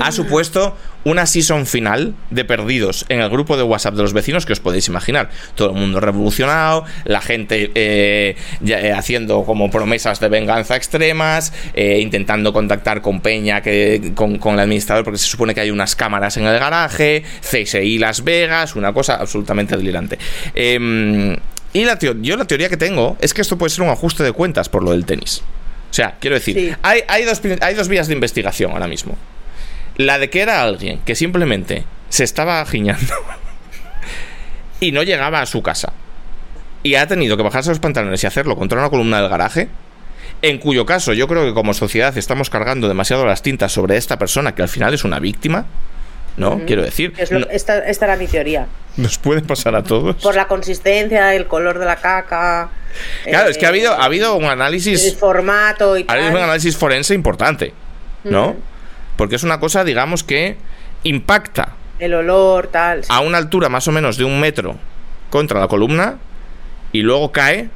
ha supuesto una season final de perdidos en el grupo de WhatsApp de los vecinos que os podéis imaginar. Todo el mundo revolucionado, la gente eh, eh, haciendo como promesas de venganza extremas, eh, intentando contactar con Peña, que, con, con, el administrador, porque se supone que hay unas cámaras en el garaje, CSI Las Vegas, una cosa absolutamente delirante. Em, y la yo la teoría que tengo es que esto puede ser un ajuste de cuentas por lo del tenis. O sea, quiero decir, hay, hay, dos, hay dos vías de investigación ahora mismo. La de que era alguien que simplemente se estaba giñando y no llegaba a su casa. Y ha tenido que bajarse los pantalones y hacerlo contra una columna del garaje. En cuyo caso yo creo que como sociedad estamos cargando demasiado las tintas sobre esta persona que al final es una víctima. ¿No? Quiero decir. esta, era mi teoría. Nos puede pasar a todos. Por la consistencia, el color de la caca. Claro, es que ha habido, ha habido un análisis. El formato y Ha habido un análisis forense importante. ¿No? Porque es una cosa, digamos, que impacta. El olor, tal. A una altura más o menos de un metro contra la columna y luego cae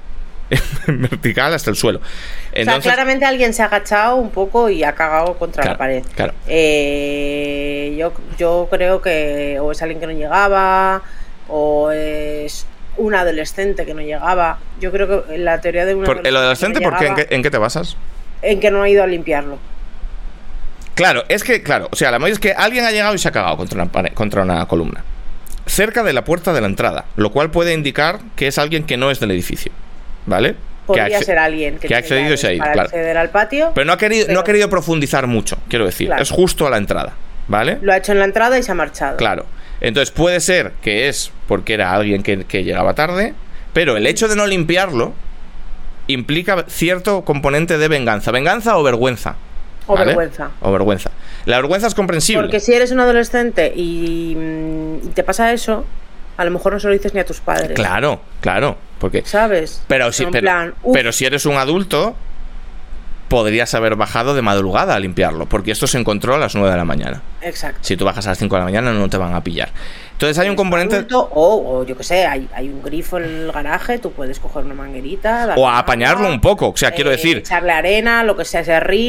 en vertical hasta el suelo. o sea, claramente alguien se ha agachado un poco y ha cagado contra la pared. Claro. Eh, yo, yo creo que o es alguien que no llegaba o es un adolescente que no llegaba. Yo creo que la teoría de un adolescente. ¿El adolescente por qué? ¿En qué te basas? En que no ha ido a limpiarlo. Claro, es que, claro, o sea, la mayoría es que alguien ha llegado y se ha cagado contra una, contra una columna. Cerca de la puerta de la entrada, lo cual puede indicar que es alguien que no es del edificio. ¿Vale? Podría ser alguien que, ha accedido y se ha ido, claro. acceder al patio. Pero no ha querido, no ha querido profundizar mucho, quiero decir. Es justo a la entrada, ¿vale? Lo ha hecho en la entrada y se ha marchado. Claro. Entonces puede ser que es porque era alguien que, que llegaba tarde, pero el hecho de no limpiarlo implica cierto componente de venganza. ¿Venganza o vergüenza? O vergüenza. O vergüenza. La vergüenza es comprensible. Porque si eres un adolescente y, mm, te pasa eso, a lo mejor no se lo dices ni a tus padres. Claro, claro. Porque, ¿Sabes? Pero si, pero si eres un adulto, podrías haber bajado de madrugada a limpiarlo, porque esto se encontró a las 9 de la mañana. Exacto. Si tú bajas a las 5 de la mañana no te van a pillar. Entonces hay un componente... o, yo qué sé, hay, un grifo en el garaje, tú puedes coger una manguerita... O apañarlo un poco, o sea, quiero eh, decir... Echarle arena, lo que sea,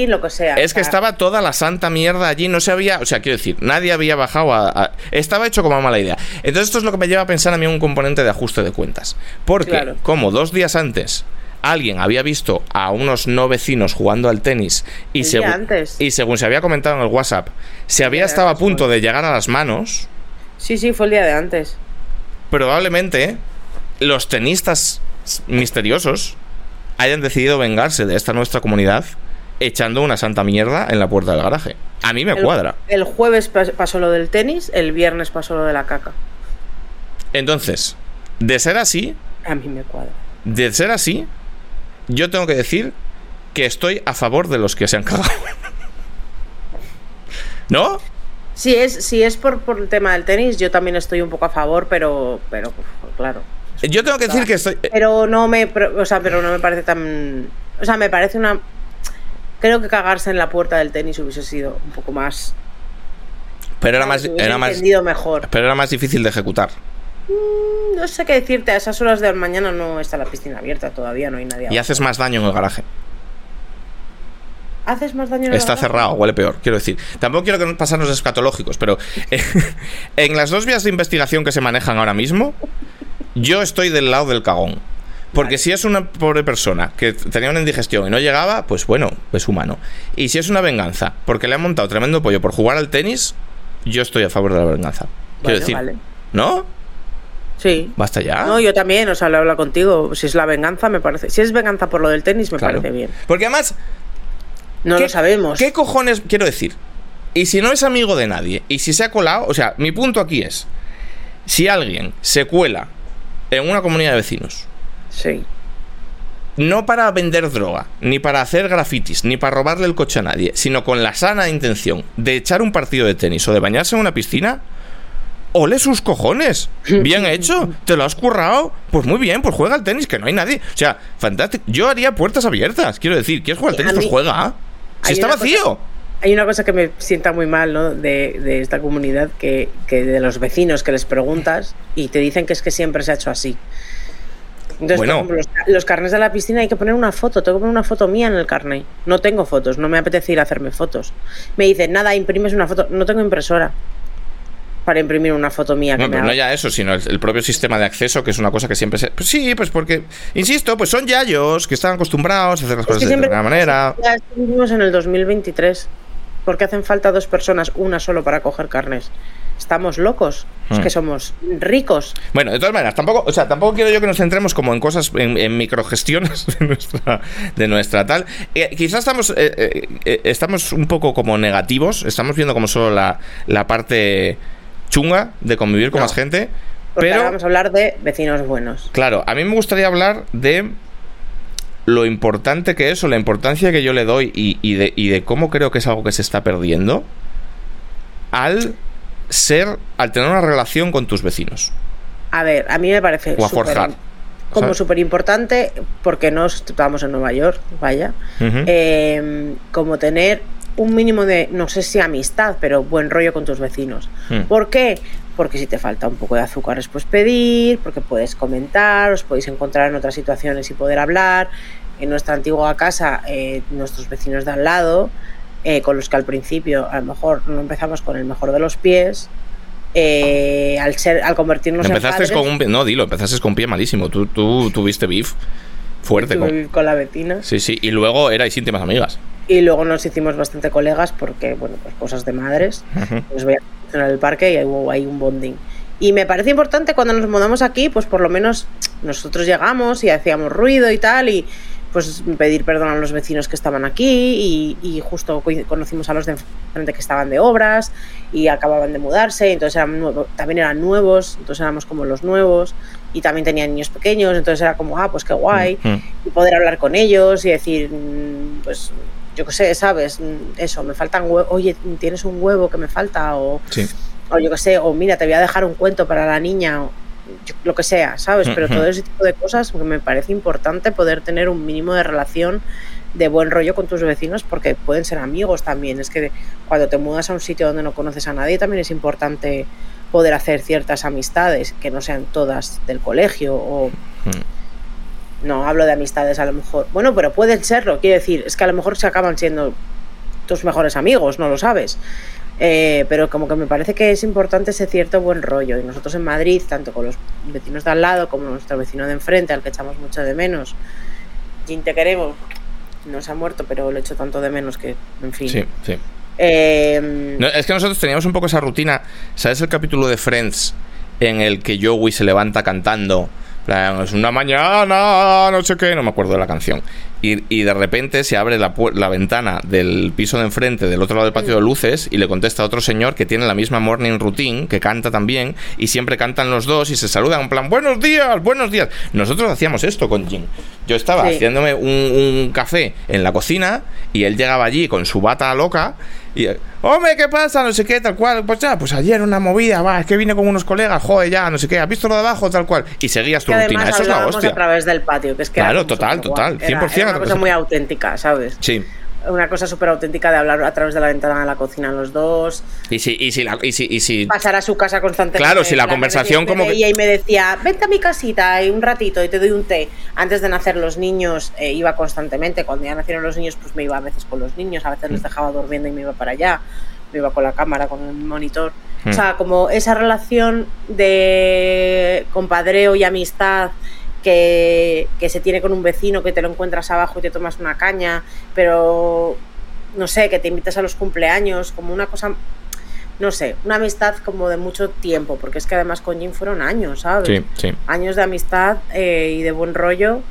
lo que sea. Es que estaba toda la santa mierda allí, no se había... O sea, quiero decir, nadie había bajado a... Estaba hecho como mala idea. Entonces esto es lo que me lleva a pensar a mí un componente de ajuste de cuentas. Porque, como dos días antes alguien había visto a unos no vecinos jugando al tenis y, según, y según se había comentado en el WhatsApp, se había estado a punto de llegar a las manos Sí, sí, fue el día de antes. Probablemente los tenistas misteriosos hayan decidido vengarse de esta nuestra comunidad echando una santa mierda en la puerta del garaje. A mí me cuadra. El jueves pasó lo del tenis, el viernes pasó lo de la caca. Entonces, de ser así... A mí me cuadra. De ser así, yo tengo que decir que estoy a favor de los que se han cagado. ¿No? Si es, si es por, por el tema del tenis, yo también estoy un poco a favor, pero, pero claro. Yo tengo que decir que estoy. Pero no me, o sea, pero no me parece tan, o sea, me parece una. Creo que cagarse en la puerta del tenis hubiese sido un poco más. Pero era más, era más, mejor. Pero era más difícil de ejecutar. Mm, no sé qué decirte. A esas horas de mañana no está la piscina abierta todavía, no hay nadie. Y haces más daño en el garaje haces más daño. Está cerrado, huele peor, quiero decir. Tampoco quiero que pasarnos escatológicos, pero eh, en las dos vías de investigación que se manejan ahora mismo, yo estoy del lado del cagón. Porque si es una pobre persona que tenía una indigestión y no llegaba, pues bueno, es humano. Y si es una venganza, porque le han montado tremendo pollo por jugar al tenis, yo estoy a favor de la venganza. Quiero decir, ¿no? Sí. Basta ya. No, yo también, o sea, le hablo contigo. Si es la venganza, me parece. Si es venganza por lo del tenis, me parece bien. Porque además, no lo sabemos. ¿Qué cojones quiero decir? Y si no es amigo de nadie, y si se ha colado, o sea, mi punto aquí es, si alguien se cuela en una comunidad de vecinos, sí. no para vender droga, ni para hacer grafitis, ni para robarle el coche a nadie, sino con la sana intención de echar un partido de tenis o de bañarse en una piscina, ole sus cojones. Bien hecho, te lo has currado. Pues muy bien, pues juega al tenis, que no hay nadie. O sea, fantástico. Yo haría puertas abiertas, quiero decir, ¿quieres jugar al tenis? Pues juega. Si está vacío. hay una cosa que me sienta muy mal ¿no? de, de esta comunidad, que, que de los vecinos que les preguntas y te dicen que es que siempre se ha hecho así. Entonces, Bueno. por ejemplo, los, los carnes de la piscina hay que poner una foto, tengo que poner una foto mía en el carnet. No tengo fotos, no me apetece ir a hacerme fotos. Me dicen, nada, imprimes una foto. No tengo impresora para imprimir una foto mía que No, me pero no ya eso, sino el, el propio sistema de acceso, que es una cosa que siempre se. Pues sí, pues porque, insisto, pues son yayos que están acostumbrados a hacer las Es cosas de determinada manera. Ya vivimos en el 2023. porque hacen falta dos personas, una solo para coger carnes? Estamos locos. Es Hmm. que somos ricos. Bueno, de todas maneras, tampoco, o sea, tampoco quiero yo que nos centremos como en cosas, en, en microgestiones de nuestra, de nuestra tal. Eh, quizás estamos, eh, eh, estamos un poco como negativos, estamos viendo como solo la, la parte chunga de convivir con No. más gente, ahora pero vamos a hablar de vecinos buenos. claro, a mí me gustaría hablar de lo importante que es o la importancia que yo le doy y, y de, y de cómo creo que es algo que se está perdiendo al ser, al tener una relación con tus vecinos. A ver, a mí me parece O a súper- forjar. como súper importante, porque no estamos en Nueva York, vaya, eh, como tener un mínimo de, no sé si amistad, pero buen rollo con tus vecinos. Hmm. ¿Por qué? Porque si te falta un poco de azúcar es puedes pedir, porque puedes comentar, os podéis encontrar en otras situaciones y poder hablar. En nuestra antigua casa, eh, nuestros vecinos de al lado, eh, con los que al principio a lo mejor no empezamos con el mejor de los pies, eh, al ser, al convertirnos Empezaste en padres, con un. No, dilo, empezaste con un pie malísimo. Tú, tú tuviste beef fuerte. Con, con la vecina. sí, sí. Y luego erais íntimas amigas. Y luego nos hicimos bastante colegas porque, bueno, pues cosas de madres. Ujú. Nos veíamos en el parque y ahí hubo ahí un bonding. Y me parece importante cuando nos mudamos aquí, pues por lo menos nosotros llegamos y hacíamos ruido y tal, y pues pedir perdón a los vecinos que estaban aquí, y, y justo conocimos a los de enfrente que estaban de obras y acababan de mudarse, entonces eran nuevo- también eran nuevos, entonces éramos como los nuevos, y también tenían niños pequeños, entonces era como, ah, pues qué guay Ujú. y poder hablar con ellos y decir, mm, pues yo qué sé, ¿sabes? Eso, me faltan huevos, oye, tienes un huevo que me falta, o, Sí. o yo qué sé, o mira, te voy a dejar un cuento para la niña, o yo- lo que sea, ¿sabes? Pero todo ese tipo de cosas me parece importante poder tener un mínimo de relación de buen rollo con tus vecinos porque pueden ser amigos también. Es que cuando te mudas a un sitio donde no conoces a nadie también es importante poder hacer ciertas amistades que no sean todas del colegio o Mm. No hablo de amistades a lo mejor. Bueno, pero pueden serlo, quiero decir, es que a lo mejor se acaban siendo tus mejores amigos, no lo sabes. Eh, pero como que me parece que es importante ese cierto buen rollo. Y nosotros en Madrid, tanto con los vecinos de al lado como nuestro vecino de enfrente, al que echamos mucho de menos, Jin te queremos, no se ha muerto, pero lo echo tanto de menos que, en fin. Sí, sí. Eh, No, es que nosotros teníamos un poco esa rutina. ¿Sabes el capítulo de Friends en el que Joey se levanta cantando? Es una mañana, no sé qué, no me acuerdo de la canción. Y, y de repente se abre la, la ventana del piso de enfrente, del otro lado del patio de luces, y le contesta a otro señor que tiene la misma morning routine, que canta también, y siempre cantan los dos y se saludan en plan, buenos días, buenos días. Nosotros hacíamos esto con Jim. Yo estaba Sí. haciéndome un, un café en la cocina y él llegaba allí con su bata loca y, hombre, ¿qué pasa? No sé qué, tal cual. Pues ya, pues ayer una movida, va, es que vine con unos colegas, joder, ya, no sé qué, ¿has visto lo de abajo? Tal cual. Y seguías tu que rutina. Eso es la hostia. a través del patio, que es que era Claro, total, total, Era- 100% Era una cosa muy auténtica, ¿sabes? Sí. Una cosa súper auténtica de hablar a través de la ventana de la cocina los dos, Y si, y si, la- y si, y si pasar a su casa constantemente. Claro, si la conversación como que- Y me decía, vente a mi casita y un ratito y te doy un té. Antes de nacer los niños eh, iba constantemente. Cuando ya nacieron los niños, pues me iba a veces con los niños, a veces Mm. les dejaba durmiendo y me iba para allá. Me iba con la cámara, con el monitor. Mm. O sea, como esa relación de compadreo y amistad que, que se tiene con un vecino, que te lo encuentras abajo y te tomas una caña, pero no sé, que te invitas a los cumpleaños, como una cosa, no sé, una amistad como de mucho tiempo, porque es que además con Jim fueron años, ¿sabes? Sí, sí. Años de amistad eh, y de buen rollo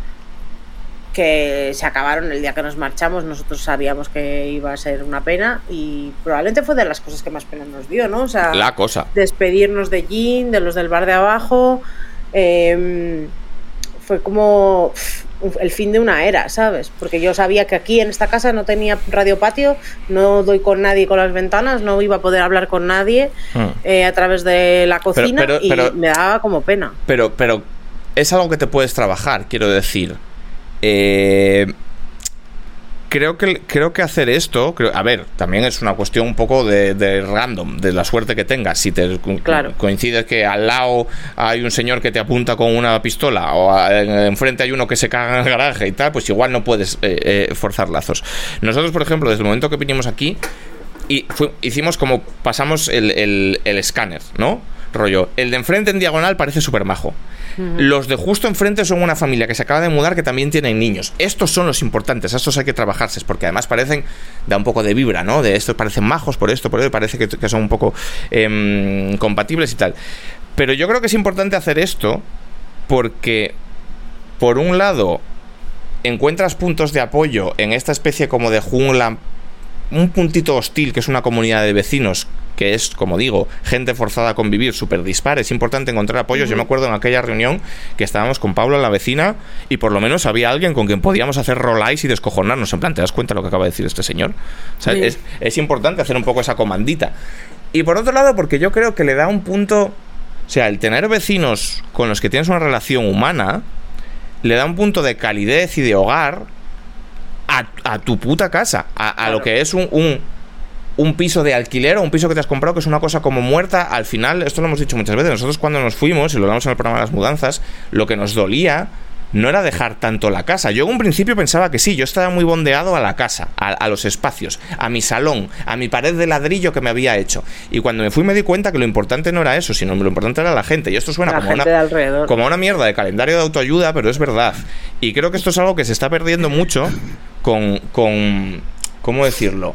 que se acabaron el día que nos marchamos. Nosotros sabíamos que iba a ser una pena y probablemente fue de las cosas que más pena nos dio, ¿no? O sea, La cosa. despedirnos de Jean, de los del bar de abajo. eh, fue como el fin de una era, ¿sabes? Porque yo sabía que aquí en esta casa no tenía radio patio, no doy con nadie con las ventanas, no iba a poder hablar con nadie Mm. eh, a través de la cocina pero- y pero- me daba como pena. Pero, pero es algo que te puedes trabajar, quiero decir. Eh, creo que, creo que hacer esto, a ver, también es una cuestión un poco de, random, de la suerte que tengas. Si te claro. coincides que al lado hay un señor que te apunta con una pistola o enfrente hay uno que se caga en el garaje y tal, pues igual no puedes eh, eh, forzar lazos. Nosotros, por ejemplo, desde el momento que vinimos aquí, y hicimos como pasamos el, el, el escáner, ¿no? Rollo, el de enfrente en diagonal parece súper majo. Los de justo enfrente son una familia que se acaba de mudar que también tienen niños. Estos son los importantes, estos hay que trabajarse, porque además parecen, da un poco de vibra, ¿no? De estos parecen majos por esto, por eso, parece que, son un poco em, compatibles y tal. Pero yo creo que es importante hacer esto porque, por un lado, encuentras puntos de apoyo en esta especie como de jungla un puntito hostil que es una comunidad de vecinos que es, como digo, gente forzada a convivir, súper dispar, es importante encontrar apoyos. Yo me acuerdo en aquella reunión que estábamos con Paula, la vecina, y por lo menos había alguien con quien podíamos hacer rolais y descojonarnos. En plan, ¿te das cuenta de lo que acaba de decir este señor? es, es importante hacer un poco esa comandita. Y por otro lado, porque yo creo que le da un punto... O sea, el tener vecinos con los que tienes una relación humana, le da un punto de calidez y de hogar a, tu puta casa, a, lo que es un, un, piso de alquiler o un piso que te has comprado, que es una cosa como muerta. Al final, esto lo hemos dicho muchas veces, nosotros cuando nos fuimos, y lo hablamos en el programa de las mudanzas, lo que nos dolía no era dejar tanto la casa. Yo en un principio pensaba que sí, yo estaba muy bondeado a la casa, a, los espacios, a mi salón, a mi pared de ladrillo que me había hecho. Y cuando me fui me di cuenta que lo importante no era eso, sino lo importante era la gente. Y esto suena como una, como una mierda de calendario de autoayuda, pero es verdad. Y creo que esto es algo que se está perdiendo mucho con... con ¿Cómo decirlo?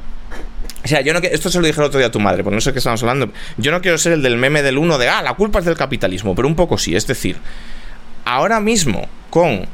O sea, yo no esto se lo dije el otro día a tu madre, porque no sé qué estamos hablando. Yo no quiero ser el del meme del uno de, ah, la culpa es del capitalismo, pero un poco sí. Es decir, ahora mismo con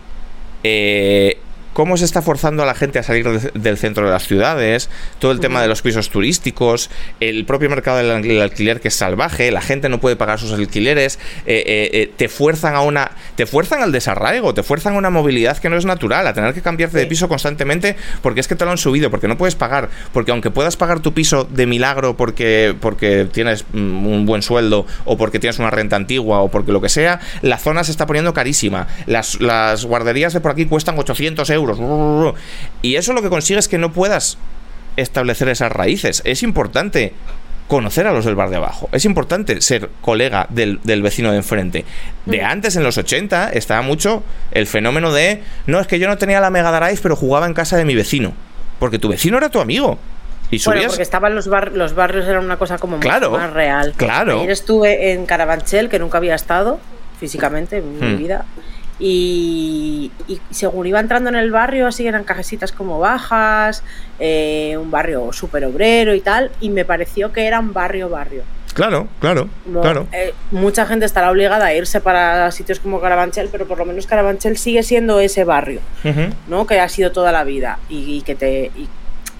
eh, cómo se está forzando a la gente a salir del centro de las ciudades, todo el tema de los pisos turísticos, el propio mercado del alquiler que es salvaje, la gente no puede pagar sus alquileres, eh, eh, eh, te fuerzan a una, te fuerzan al desarraigo, te fuerzan a una movilidad que no es natural, a tener que cambiarte de piso constantemente porque es que te lo han subido, porque no puedes pagar, porque aunque puedas pagar tu piso de milagro porque, porque tienes mm, un buen sueldo o porque tienes una renta antigua o porque lo que sea, la zona se está poniendo carísima, las, las guarderías de por aquí cuestan 800 euros, y eso lo que consigue es que no puedas establecer esas raíces. Es importante conocer a los del bar de abajo. Es importante ser colega del, vecino de enfrente. De antes, en los 80, estaba mucho el fenómeno de, no, es que yo no tenía la Mega Drive, pero jugaba en casa de mi vecino. Porque tu vecino era tu amigo. Y Bueno, porque estaban los, los barrios, eran una cosa como claro, más real. Claro. Ayer estuve en Carabanchel, que nunca había estado físicamente en mi hmm. vida. Y, según iba entrando en el barrio, así eran cajecitas como bajas, eh, un barrio súper obrero y tal, y me pareció que era un barrio barrio. Claro, claro, claro. Eh, mucha gente estará obligada a irse para sitios como Carabanchel, pero por lo menos Carabanchel sigue siendo ese barrio, ¿no? Que ha sido toda la vida y, que te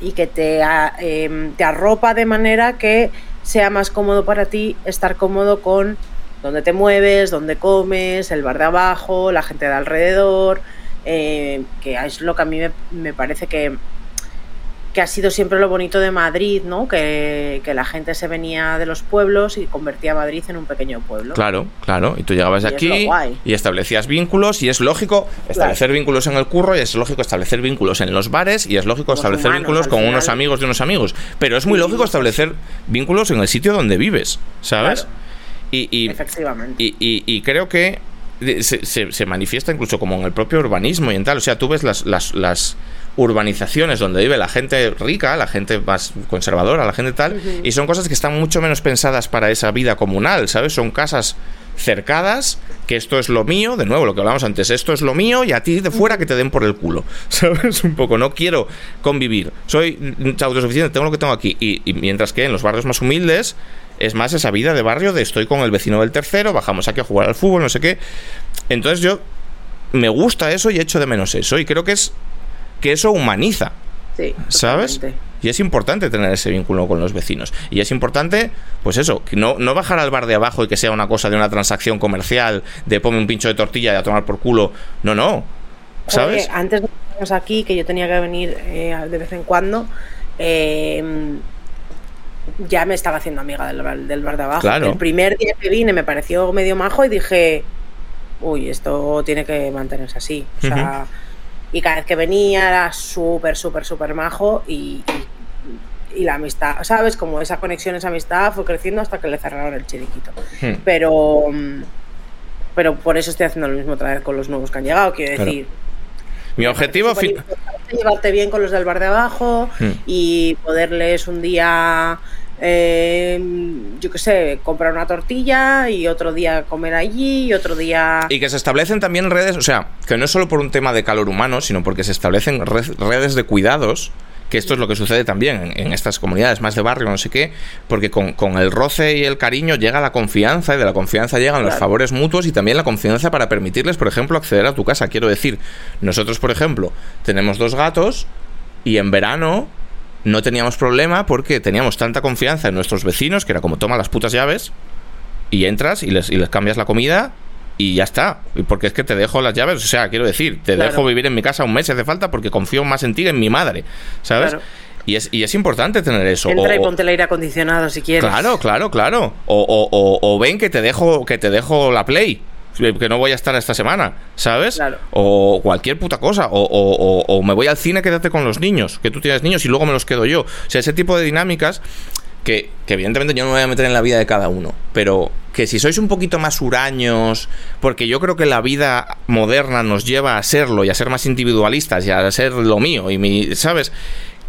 y, que te, em, te arropa de manera que sea más cómodo para ti estar cómodo con dónde te mueves, dónde comes, el bar de abajo, la gente de alrededor, eh, que es lo que a mí me, parece que, que, ha sido siempre lo bonito de Madrid, ¿no? Que, la gente se venía de los pueblos y convertía a Madrid en un pequeño pueblo. Claro, claro. Y tú llegabas de aquí y establecías vínculos y es lógico establecer vínculos en el curro y es lógico establecer vínculos en los bares y es lógico establecer vínculos con unos amigos de unos amigos. Pero es muy lógico establecer vínculos en el sitio donde vives, ¿sabes? Y, Efectivamente. Y, creo que se, manifiesta incluso como en el propio urbanismo y en tal. O sea, tú ves las, las, urbanizaciones donde vive la gente rica, la gente más conservadora, la gente tal, y son cosas que están mucho menos pensadas para esa vida comunal, ¿sabes? Son casas cercadas, que esto es lo mío, de nuevo lo que hablamos antes, esto es lo mío y a ti de fuera que te den por el culo, ¿sabes? Un poco, no quiero convivir, soy autosuficiente, tengo lo que tengo aquí, y mientras que en los barrios más humildes es más esa vida de barrio de estoy con el vecino del tercero, bajamos aquí a jugar al fútbol, no sé qué. Entonces yo me gusta eso y echo de menos eso. Y creo que es que eso humaniza. Sí, ¿Sabes? Y es importante tener ese vínculo con los vecinos. Y es importante, pues eso, no, no bajar al bar de abajo y que sea una cosa de una transacción comercial, de ponme un pincho de tortilla y a tomar por culo. No, no. ¿Sabes? antes de aquí, que yo tenía que venir eh, de vez en cuando, eh, ya me estaba haciendo amiga del, del bar de abajo. El primer día que vine me pareció medio majo y dije, uy, esto tiene que mantenerse así. O sea, Y cada vez que venía era súper, súper, súper majo y, y, la amistad, ¿sabes? Como esa conexión, esa amistad fue creciendo hasta que le cerraron el chiriquito. Hmm. Pero, pero por eso estoy haciendo lo mismo otra vez con los nuevos que han llegado, quiero Claro. Mi objetivo Súper fin- importante llevarte bien con los del bar de abajo Hmm. y poderles un día, eh, yo qué sé, comprar una tortilla y otro día comer allí y otro día... Y que se establecen también redes, o sea, que no es solo por un tema de calor humano, sino porque se establecen red- redes de cuidados, que esto es lo que sucede también en, en estas comunidades más de barrio, no sé qué, porque con, con el roce y el cariño llega la confianza, y de la confianza llegan los favores mutuos y también la confianza para permitirles, por ejemplo, acceder a tu casa. Quiero decir, nosotros, por ejemplo, tenemos dos gatos y en verano no teníamos problema porque teníamos tanta confianza en nuestros vecinos que era como toma las putas llaves y entras y les, y les cambias la comida y ya está. Porque es que te dejo las llaves, o sea, quiero decir, te Claro. dejo vivir en mi casa un mes si hace falta porque confío más en ti que en mi madre, ¿sabes? Claro. Y, es, y es importante tener eso. Entra O- y ponte el aire acondicionado si quieres. Claro, claro, claro. O, o- o- o ven que te dejo, que te dejo la play. Que no voy a estar esta semana, ¿sabes? Claro. O cualquier puta cosa. O, o- o- o me voy al cine, quédate con los niños. Que tú tienes niños y luego me los quedo yo. O sea, ese tipo de dinámicas que, que evidentemente yo no me voy a meter en la vida de cada uno. Pero que si sois un poquito más huraños, porque yo creo que la vida moderna nos lleva a serlo y a ser más individualistas y a ser lo mío y mi, ¿sabes?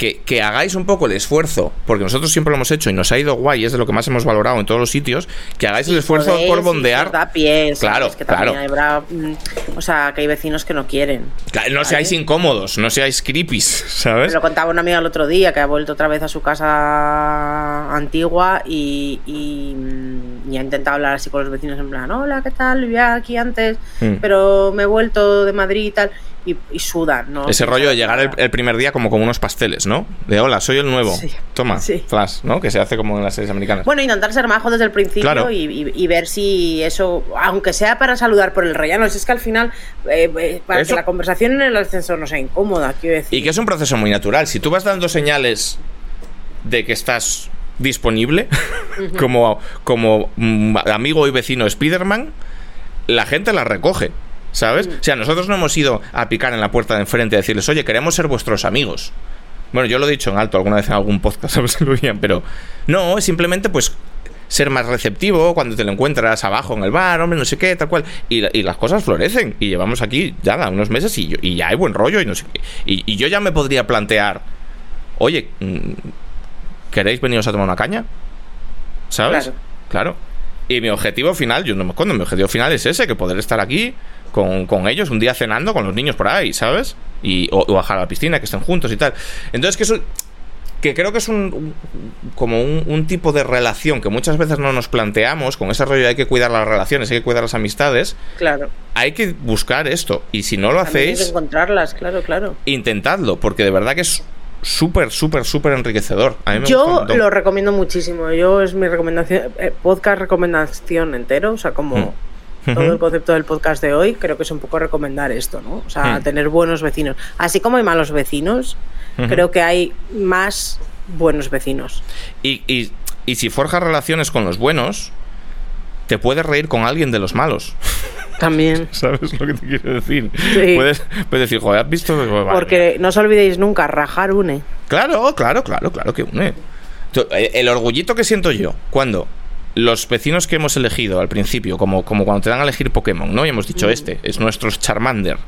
Que, que hagáis un poco el esfuerzo, porque nosotros siempre lo hemos hecho y nos ha ido guay, es de lo que más hemos valorado en todos los sitios, que hagáis el esfuerzo Podéis, por bondear. da pie, Claro, ¿sabes? que claro. habrá, mm, o sea, que hay vecinos que no quieren. Claro, No seáis incómodos, no seáis creepies, ¿sabes? Me lo contaba una amiga el otro día que ha vuelto otra vez a su casa antigua y, y, mm, y ha intentado hablar así con los vecinos en plan, hola, ¿qué tal? Vivía aquí antes, Mm. pero me he vuelto de Madrid y tal. Y, y sudan, ¿no? Ese rollo de llegar el, el primer día como con unos pasteles, ¿no? De hola, soy el nuevo. Sí. Toma, Sí. flash, ¿no? Que se hace como en las series americanas. Bueno, intentar ser majo desde el principio Claro. y, y- y ver si eso, aunque sea para saludar por el rellano, si es que al final, eh, eh, para Eso- que la conversación en el ascensor no sea incómoda, quiero decir. Y que es un proceso muy natural. Si tú vas dando señales de que estás disponible, como, como mm, amigo y vecino Spiderman, la gente la recoge. ¿Sabes? O sea, nosotros no hemos ido a picar en la puerta de enfrente y decirles, oye, queremos ser vuestros amigos. Bueno, yo lo he dicho en alto alguna vez en algún podcast, ¿sabes? Lo oían, pero no, es simplemente pues ser más receptivo cuando te lo encuentras abajo en el bar, hombre, no sé qué, tal cual. Y, y las cosas florecen. Y llevamos aquí ya unos meses y, yo- y ya hay buen rollo y no sé qué. Y, y yo ya me podría plantear, oye, mm, ¿queréis veniros a tomar una caña? ¿Sabes? Claro. Claro. Y mi objetivo final, yo no me escondo, mi objetivo final es ese, que poder estar aquí con, con ellos un día cenando con los niños por ahí, ¿sabes? Y, o, o bajar a la piscina, que estén juntos y tal. Entonces, que eso que creo que es un, como un, un tipo de relación que muchas veces no nos planteamos con ese rollo de hay que cuidar las relaciones, hay que cuidar las amistades, Claro. hay que buscar esto y si no lo También hay que hacéis, encontrarlas, claro, claro. intentadlo porque de verdad que es súper, súper, súper enriquecedor. A mí me gusta un Yo lo recomiendo muchísimo. Yo es mi recomendación, eh, podcast recomendación entero, o sea, como Mm. Todo el concepto del podcast de hoy, creo que es un poco recomendar esto, ¿no? O sea, tener buenos vecinos. Así como hay malos vecinos, creo que hay más buenos vecinos. Y, y- y si forjas relaciones con los buenos, te puedes reír con alguien de los malos. También. ¿Sabes lo que te quiero decir? Sí. Puedes, puedes decir, joder, ¿has visto? Vale, Porque no os olvidéis nunca, rajar une. Claro, claro, claro, claro que une. Eh, El orgullito que siento yo cuando los vecinos que hemos elegido al principio, como, como cuando te dan a elegir Pokémon, ¿no? Y hemos dicho, este es nuestro Charmander,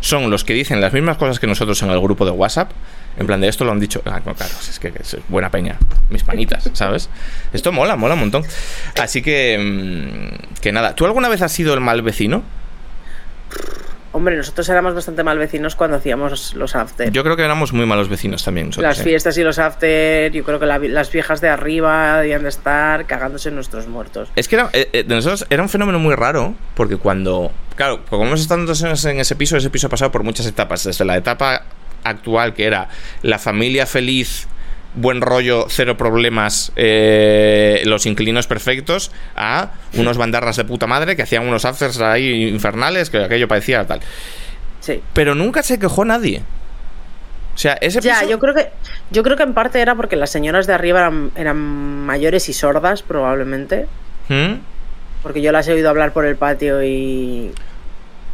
son los que dicen las mismas cosas que nosotros en el grupo de WhatsApp. En plan de esto lo han dicho, ah, no, claro, es que es buena peña, mis panitas, ¿sabes? Esto mola, mola un montón. Así que, mm, que nada, ¿tú alguna vez has sido el mal vecino? Hombre, nosotros éramos bastante mal vecinos cuando hacíamos los after. Yo creo que éramos muy malos vecinos también. nosotros, las fiestas y los after, yo creo que la- las viejas de arriba debían de estar cagándose en nuestros muertos. Es que era, eh, eh, de nosotros era un fenómeno muy raro, porque cuando. Claro, como hemos estado tantos años en ese piso, ese piso ha pasado por muchas etapas. Desde la etapa actual, que era la familia feliz, buen rollo, cero problemas, eh, los inquilinos perfectos, a unos bandarras de puta madre que hacían unos afters ahí infernales, que aquello parecía tal. Sí. Pero nunca se quejó nadie. O sea, ese Ya, piso- yo creo que yo creo que en parte era porque las señoras de arriba eran, eran mayores y sordas, probablemente. ¿Mm? Porque yo las he oído hablar por el patio y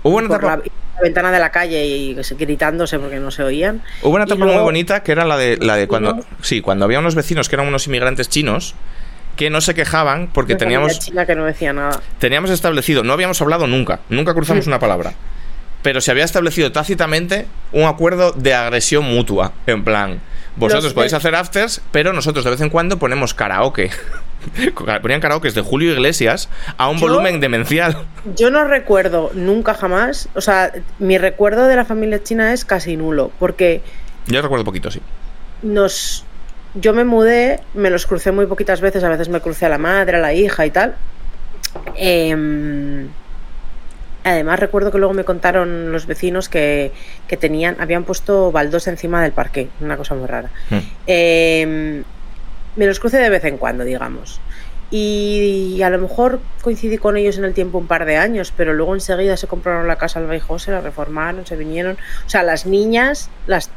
Hubo una por etapa- la, la ventana de la calle y gritándose porque no se oían. Hubo una etapa muy bonita que era la de, la de cuando, sí, cuando había unos vecinos que eran unos inmigrantes chinos que no se quejaban porque teníamos China que no decía nada. teníamos establecido, no habíamos hablado nunca, nunca cruzamos Mm. una palabra, pero se había establecido tácitamente un acuerdo de agresión mutua, en plan, vosotros Los- podéis hacer afters, pero nosotros de vez en cuando ponemos karaoke. Ponían karaoke de Julio Iglesias a un Yo- volumen demencial. Yo no recuerdo nunca jamás, o sea, mi recuerdo de la familia china es casi nulo, porque Yo recuerdo poquito, sí. nos yo me mudé, me los crucé muy poquitas veces, a veces me crucé a la madre, a la hija y tal. Em, además recuerdo que luego me contaron los vecinos que, que tenían, habían puesto baldos encima del parque, una cosa muy rara. Mm. Em, me los crucé de vez en cuando, digamos. Y, a lo mejor coincidí con ellos en el tiempo un par de años, pero luego enseguida se compraron la casa al Baijó, se la reformaron, se vinieron. O sea, las niñas las,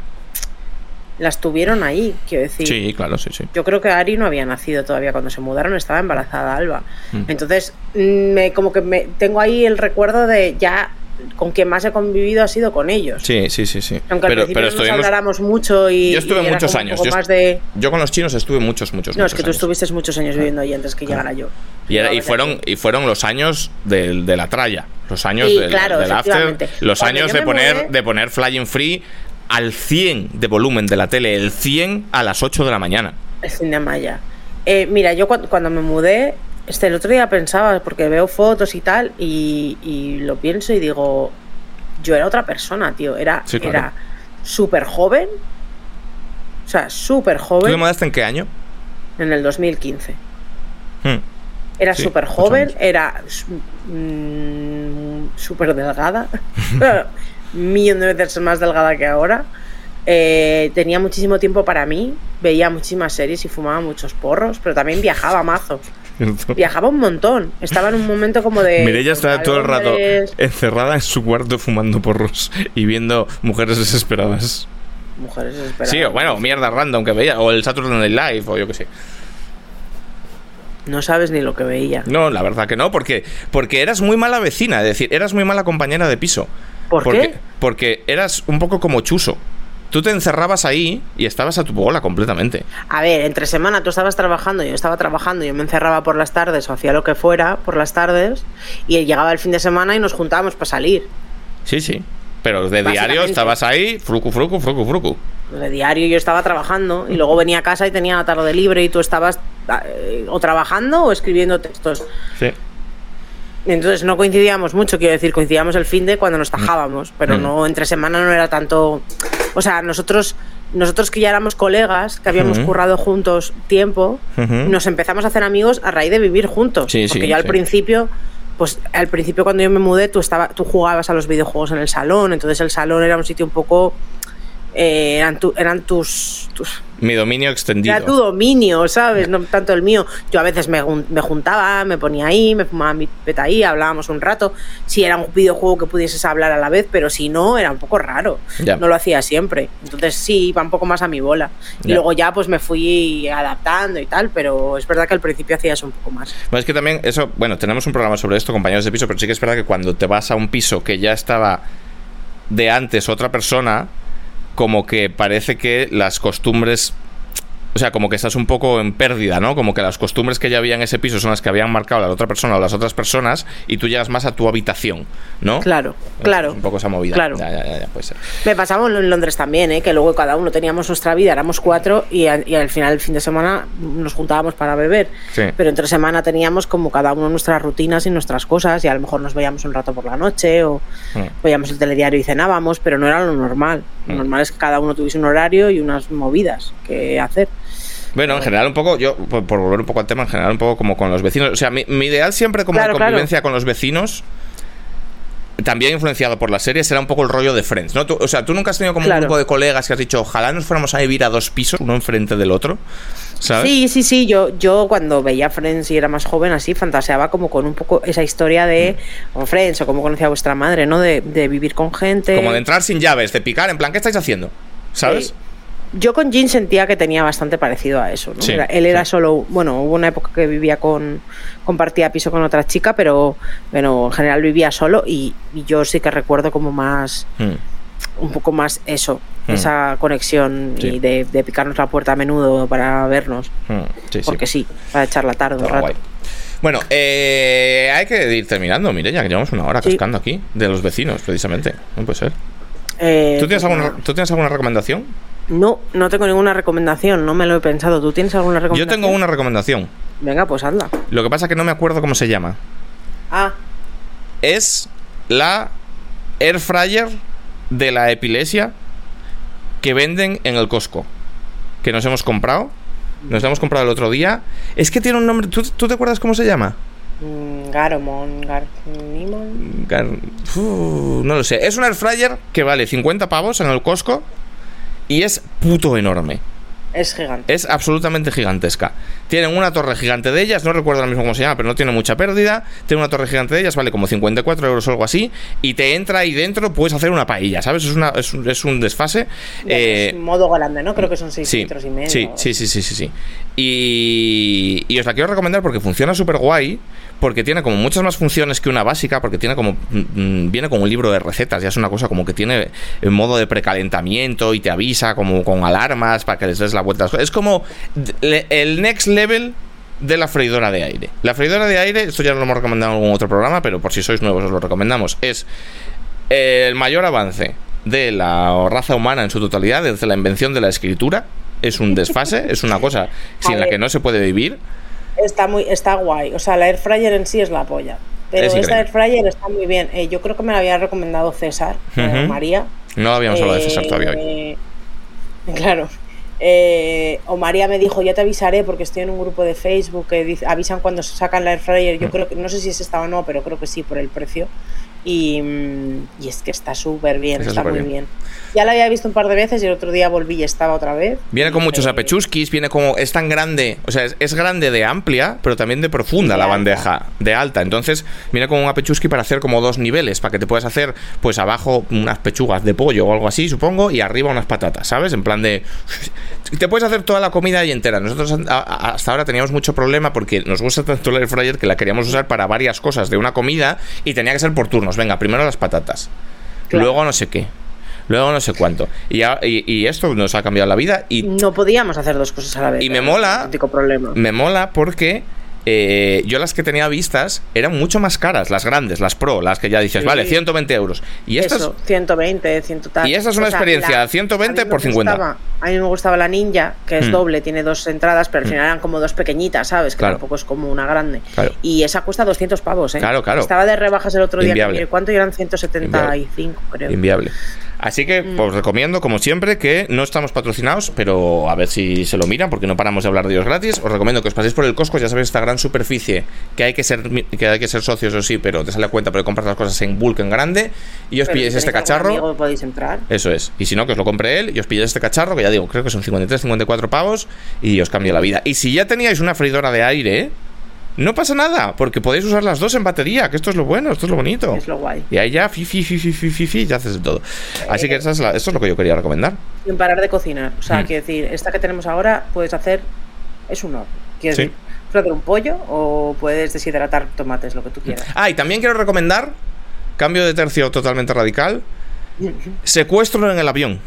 las tuvieron ahí, quiero decir. Sí, claro, sí, sí. Yo creo que Ari no había nacido todavía cuando se mudaron, estaba embarazada Alba. Mm. Entonces, mm, me, como que me, tengo ahí el recuerdo de ya con quien más he convivido ha sido con ellos. Sí, sí, sí, sí. Aunque al pero, principio pero no nos habláramos mucho y. Yo estuve y muchos años. Yo, más de... yo con los chinos estuve muchos, muchos, No, es que tú estuviste muchos años viviendo ahí antes que llegara yo. Y, era- y fueron y fueron los años del- de, la tralla, los años Sí, del, claro, del after, los Cuando años de poner mudé- de poner Flying Free al 100 de volumen de la tele, el 100 a las 8 de la mañana. El fin de Maya. Eh, mira, yo cuando, cuando me mudé, este, el otro día pensaba, porque veo fotos y tal, y, y lo pienso y digo, yo era otra persona, tío. Era, Sí, claro. era súper joven. O sea, súper ¿Tú te joven mudaste en qué año? en el 2015. Hmm. Era súper joven, era mm, súper delgada, un millón de veces más delgada que ahora. Eh, tenía muchísimo tiempo para mí, veía muchísimas series y fumaba muchos porros, pero también viajaba mazo. Viajaba un montón. Estaba en un momento como de. Mireia estaba todo el rato encerrada en su cuarto fumando porros y viendo mujeres desesperadas. Mujeres desesperadas. Sí, o bueno, mierda random que veía, o el Saturday Night Live, o yo qué sé. No sabes ni lo que veía. No, la verdad que no, porque, porque eras muy mala vecina, es decir, eras muy mala compañera de piso. ¿Por porque, qué? Porque eras un poco como chuso. Tú te encerrabas ahí y estabas a tu bola completamente. A ver, entre semana tú estabas trabajando, yo estaba trabajando, yo me encerraba por las tardes o hacía lo que fuera por las tardes y llegaba el fin de semana y nos juntábamos para salir. Sí, sí. Pero de diario estabas ahí, frucu, frucu, frucu, frucu. De diario yo estaba trabajando y luego venía a casa y tenía la tarde libre y tú estabas eh, o trabajando o escribiendo textos. Sí. Entonces no coincidíamos mucho, quiero decir, coincidíamos el fin de cuando nos tajábamos, pero Mm. no entre semana no era tanto. O sea, nosotros, nosotros que ya éramos colegas, que habíamos Ujú. currado juntos tiempo, nos empezamos a hacer amigos a raíz de vivir juntos. Sí, porque sí, yo al sí. principio, pues al principio cuando yo me mudé, tú estaba, tú jugabas a los videojuegos en el salón, entonces el salón era un sitio un poco. eh, eran, tu- eran tus, tus Mi dominio extendido. era tu dominio, ¿sabes? No tanto el mío. Yo a veces me, me juntaba, me ponía ahí, me fumaba mi peta ahí, hablábamos un rato. Si era un videojuego que pudieses hablar a la vez, pero si no, era un poco raro. Ya. No lo hacía siempre. Entonces sí, iba un poco más a mi bola. Y Ya. luego ya pues me fui adaptando y tal, pero es verdad que al principio hacías un poco más. Bueno, es que también eso, bueno, tenemos un programa sobre esto, compañeros de piso, pero sí que es verdad que cuando te vas a un piso que ya estaba de antes otra persona, como que parece que las costumbres, o sea, como que estás un poco en pérdida, ¿no? Como que las costumbres que ya había en ese piso son las que habían marcado la otra persona o las otras personas y tú llegas más a tu habitación, ¿no? Claro, claro. Un poco esa movida. Claro. Ya, ya, ya, ya, puede ser. Me pasaba en Londres también, ¿eh? que luego cada uno teníamos nuestra vida, éramos cuatro y, a- y al final, el fin de semana, nos juntábamos para beber. Sí. Pero entre semana teníamos como cada uno nuestras rutinas y nuestras cosas y a lo mejor nos veíamos un rato por la noche o Mm. veíamos el telediario y cenábamos, pero no era lo normal. Lo Mm. normal es que cada uno tuviese un horario y unas movidas que hacer. Bueno, en general un poco, yo, por, por volver un poco al tema, en general un poco como con los vecinos. O sea, mi, mi ideal siempre como Claro, de claro. convivencia con los vecinos, también influenciado por la serie, será un poco el rollo de Friends, ¿no? Tú- o sea, tú nunca has tenido como Claro. un grupo de colegas que has dicho, ojalá nos fuéramos a vivir a dos pisos, uno enfrente del otro, ¿sabes? Sí, sí, sí. Yo, yo cuando veía Friends y era más joven, así fantaseaba como con un poco esa historia de o Friends o como conocía a vuestra madre, ¿no? De, de vivir con gente. Como de entrar sin llaves, de picar, en plan, ¿qué estáis haciendo? ¿Sabes? Sí. Yo con Jin sentía que tenía bastante parecido a eso. ¿no? Sí, él era sí. solo, bueno, hubo una época que vivía con, compartía piso con otra chica, pero, pero en general vivía solo y, y yo sí que recuerdo como más, Mm. un poco más eso, Mm. esa conexión Sí. y de, de picarnos la puerta a menudo para vernos, Mm. Sí. porque sí, para echar la tarde un Estaba rato. guay. Bueno, eh, hay que ir terminando, Mireya, que llevamos una hora cascando aquí, de los vecinos, precisamente. No puede ser. Eh, ¿Tú tienes, alguna. ¿Tú tienes alguna recomendación? No, no tengo ninguna recomendación, no me lo he pensado. ¿Tú tienes alguna Yo recomendación? tengo una recomendación. Venga, pues anda. Lo que pasa es que no me acuerdo cómo se llama. Ah, Es la air fryer de la epilepsia que venden en el Costco. Que nos hemos comprado. Nos la hemos comprado el otro día. Es que tiene un nombre. ¿Tú, tú te acuerdas cómo se llama? mm, Garomon, Garnimon. Gar- Uf, no lo sé. Es un air fryer que vale 50 pavos en el Costco y es puto enorme. Es gigante. Es absolutamente gigantesca. Tienen una torre gigante de ellas, no recuerdo ahora mismo cómo se llama, pero no tiene mucha pérdida. Tiene una torre gigante de ellas, vale como 54 euros o algo así. Y te entra ahí dentro, puedes hacer una paella, ¿sabes? Es, una, es, un, es un desfase. Eh, es modo grande, ¿no? Creo que son 6 Sí, litros y medio. sí, sí, sí, sí, sí, sí. Y, y os la quiero recomendar porque funciona súper guay, porque tiene como muchas más funciones que una básica, porque tiene como mm, mm, viene como un libro de recetas, ya es una cosa como que tiene en modo de precalentamiento y te avisa como con alarmas para que les des la vuelta. Es como el next level de la freidora de aire. La freidora de aire, esto ya lo hemos recomendado en algún otro programa, pero por si sois nuevos os lo recomendamos, es el mayor avance de la raza humana en su totalidad desde la invención de la escritura. Es un desfase, es una cosa sin la que no se puede vivir. Está, muy, está guay. O sea, la air fryer en sí es la polla. Pero Es esta air fryer está muy bien. Eh, yo creo que me la había recomendado César, eh. María. No habíamos hablado de César Eh, todavía hoy. Claro. Eh, o María me dijo, ya te avisaré porque estoy en un grupo de Facebook que dice- avisan cuando se sacan la air fryer. Yo Mm. creo que, no sé si es esta o no, pero creo que sí por el precio. Y, mm, y es que está súper bien, Está muy bien. bien. Ya la había visto un par de veces y el otro día volví y estaba otra vez. Viene con muchos apechuskis, viene como. Es tan grande, o sea, es, es grande de amplia, pero también de profunda De la alta. bandeja, de alta. Entonces, viene con un apechuski para hacer como dos niveles, para que te puedas hacer, pues abajo unas pechugas de pollo o algo así, supongo, y arriba unas patatas, ¿sabes? En plan de. Te puedes hacer toda la comida ahí entera. Nosotros hasta ahora teníamos mucho problema porque nos gusta tanto el air fryer que la queríamos usar para varias cosas de una comida y tenía que ser por Venga, primero las patatas, Claro. luego no sé qué. Luego no sé cuánto. Y, y- y esto nos ha cambiado la vida. Y No podíamos hacer dos cosas a la vez. Y me era mola- problema. me mola porque eh, yo las que tenía vistas eran mucho más caras, las grandes, las pro, las que ya dices, Sí. vale, 120 euros. Y estas, Eso, 120, 100 tal. Y esta es una experiencia, 120 a mí me por 50. gustaba- a mí me gustaba la Ninja, que es Mm. doble, tiene dos entradas, pero al final eran como dos pequeñitas, ¿sabes? Que Claro. tampoco es como una grande. Claro. Y esa cuesta 200 pavos, ¿eh? Claro, claro. Estaba de rebajas el otro día. Inviable. ¿Cuánto? Y eran 175, creo. inviable. Así que Mm. os recomiendo, como siempre, que no estamos patrocinados, pero a ver si se lo miran, porque no paramos de hablar de ellos gratis. Os recomiendo que os paséis por el Costco, ya sabéis, esta gran superficie, que hay que ser que hay que ser socios o sí, pero te sale a cuenta, pero compras las cosas en bulk, en grande, y os Pero pilléis si este cacharro. amigo, podéis entrar. Eso es. Y si no, que os lo compre él y os pilláis este cacharro, que ya digo, creo que son 53, 54 pavos y os cambia la vida. Y si ya teníais una freidora de aire, no pasa nada, porque podéis usar las dos en batería, que esto es lo bueno, esto es lo bonito. Es lo guay. Y ahí ya, fi, fi, fi, fi, fi, fi, fi, ya haces de todo. Así que esa es la- esto es lo que yo quería recomendar. Sin parar de cocinar. O sea, Mm. quiero decir, esta que tenemos ahora puedes hacer. Es un horno. Quiero Sí. decir, puedes hacer un pollo o puedes deshidratar tomates, lo que tú quieras. Ah, y también quiero recomendar, cambio de tercio totalmente radical, secuestro en el avión.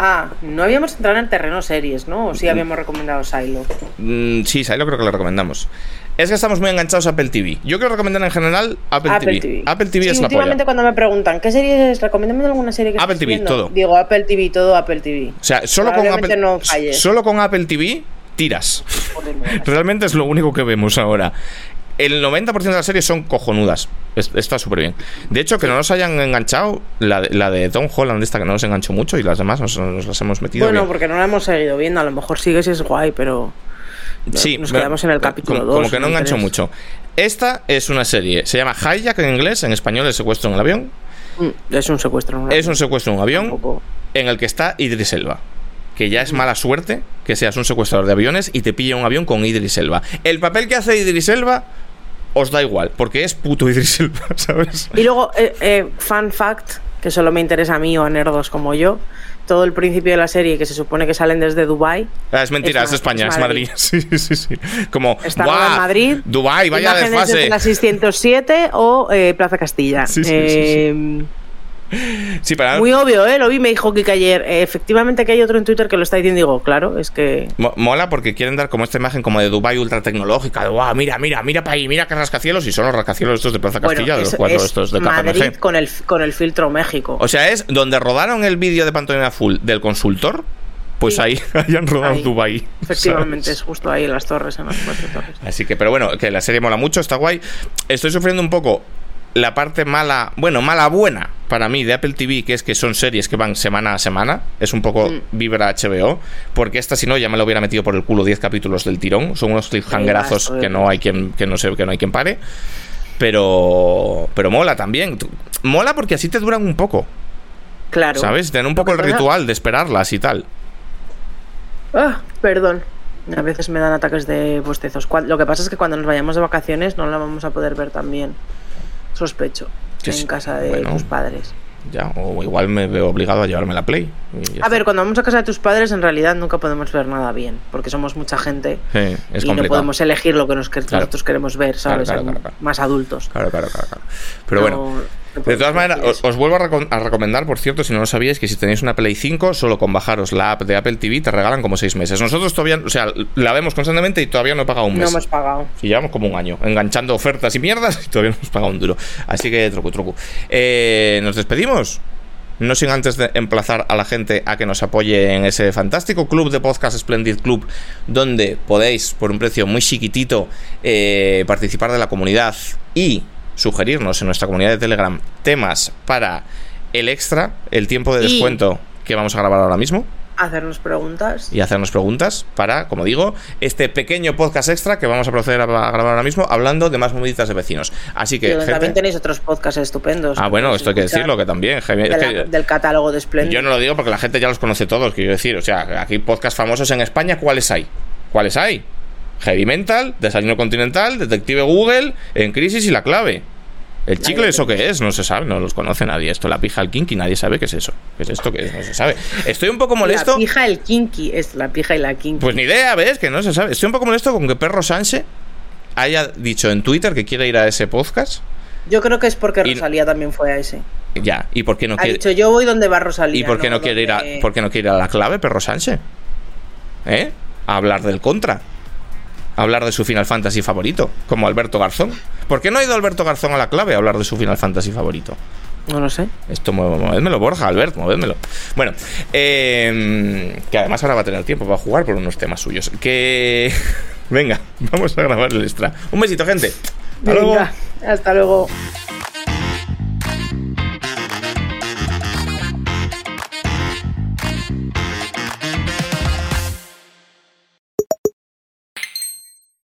Ah, no habíamos entrado en el terreno series, ¿no? O sí habíamos recomendado Silo. Mm, sí, ahí lo creo que lo recomendamos. Es que estamos muy enganchados a Apple TV. Yo quiero recomendar en general Apple, TV. Apple TV Sí, es la últimamente polla. cuando me preguntan, ¿qué series? Recomiéndame alguna serie que Apple TV, viendo?". todo. Digo, Apple TV, todo Apple TV. O sea, solo con, Apple, no solo con Apple TV tiras. Realmente es lo único que vemos ahora. El 90% de las series son cojonudas. Es- Está súper bien. De hecho, que no nos hayan enganchado, la de, la de Tom Holland, esta que no nos enganchó mucho, y las demás nos, nos las hemos metido. Bueno, bien. porque no la hemos seguido viendo. A lo mejor sigue si es guay, pero. Sí, nos quedamos en el capítulo como, 2. como que no enganchó mucho. Esta es una serie, se llama Hijack en inglés, en español es secuestro en el avión. Mm, Es un secuestro. ¿no? Es un secuestro en un avión Tampoco- en el que está Idris Elba. Que ya es mala suerte que seas un secuestrador de aviones y te pilla un avión con Idris Elba. El papel que hace Idris Elba os da igual, porque es puto Idris Elba, ¿sabes? Y luego, eh, eh, fun fact: que solo me interesa a mí o a nerdos como yo, todo el principio de la serie que se supone que salen desde Dubai. Ah, es mentira, es, España, es Madrid. Sí, sí, sí. Como está en Madrid. Dubai, vaya desfase. la 607 o eh, Plaza Castilla. Sí, sí, muy obvio, ¿eh? Lo vi, me dijo que ayer. Eh, efectivamente que hay otro en Twitter que lo está diciendo digo, claro, es que... Mola porque quieren dar como esta imagen como de Dubai ultra tecnológica, de, wow, mira, mira, mira para ahí, mira que rascacielos y son los rascacielos estos de Plaza Castilla, de los cuatro estos de Madrid con el, con el filtro México. O sea, es donde rodaron el vídeo de pantalla full del consultor, pues ahí hayan rodado Dubai. Efectivamente, es justo ahí en las torres, en las cuatro torres. Así que, pero bueno, que la serie mola mucho, está guay. Estoy sufriendo un poco la parte mala, bueno, mala buena para mí de Apple TV, que es que son series que van semana a semana, es un poco mm. vibra HBO, porque esta si no ya me lo hubiera metido por el culo 10 capítulos del tirón, son unos cliffhangerazos que no hay quien que no sé, que no hay quien pare. Pero pero mola también. Mola porque así te duran un poco. Claro. ¿Sabes? Tener un poco el ritual de esperarlas y tal. Ah, perdón. A veces me dan ataques de bostezos. Lo que pasa es que cuando nos vayamos de vacaciones no la vamos a poder ver tan sospecho, en casa de tus padres. Ya, o igual me veo obligado a llevarme la Play. A ver, cuando vamos a casa de tus padres, en realidad nunca podemos ver nada bien, porque somos mucha gente y no podemos elegir lo que nosotros queremos ver, ¿sabes? Más adultos. Claro, claro, claro. Pero bueno, de todas maneras, os, vuelvo a, recomendar, por cierto, si no lo sabíais, que si tenéis una Play 5, solo con bajaros la app de Apple TV te regalan como seis meses. Nosotros todavía, o sea, la vemos constantemente y todavía no he pagado un mes. No hemos pagado. Y llevamos como un año enganchando ofertas y mierdas y todavía no hemos pagado un duro. Así que truco, truco. Eh, ¿Nos despedimos? No sin antes de emplazar a la gente a que nos apoye en ese fantástico club de podcast Splendid Club, donde podéis, por un precio muy chiquitito, eh, participar de la comunidad y sugerirnos en nuestra comunidad de Telegram temas para el extra, el tiempo de descuento que vamos a grabar ahora mismo. Hacernos preguntas. Y hacernos preguntas para, como digo, este pequeño podcast extra que vamos a proceder a grabar ahora mismo hablando de más moviditas de vecinos. Así que. también tenéis otros podcasts estupendos. Ah, bueno, esto hay que decirlo, que también. del catálogo de Splendid. Yo no lo digo porque la gente ya los conoce todos, quiero decir. O sea, aquí podcasts famosos en España, ¿cuáles hay? ¿Cuáles hay? Heavy Mental, Desayuno Continental, Detective Google, En Crisis y La Clave. ¿El chicle eso qué es? No se sabe, no los conoce nadie. Esto, la pija el kinky, nadie sabe qué es eso. ¿Qué es esto? ¿Qué es? No se sabe. Estoy un poco molesto. La pija el kinky es la pija y la kinky. Pues ni idea, ¿ves? Que no se sabe. Estoy un poco molesto con que Perro Sánchez haya dicho en Twitter que quiere ir a ese podcast. Yo creo que es porque Rosalía también fue a ese. Ya, ¿y por qué no ha quiere? dicho yo voy donde va Rosalía. ¿Y por qué no, quiere ir a, por qué no quiere ir a la clave, Perro Sánchez? ¿Eh? A hablar del contra hablar de su Final Fantasy favorito, como Alberto Garzón. ¿Por qué no ha ido Alberto Garzón a la clave a hablar de su Final Fantasy favorito? No lo sé. Esto, movédmelo, Borja, Albert, movédmelo. Bueno, em, que además ahora va a tener tiempo para jugar por unos temas suyos. Que. Venga, vamos a grabar el extra. Un besito, gente. Hasta luego. Hasta luego.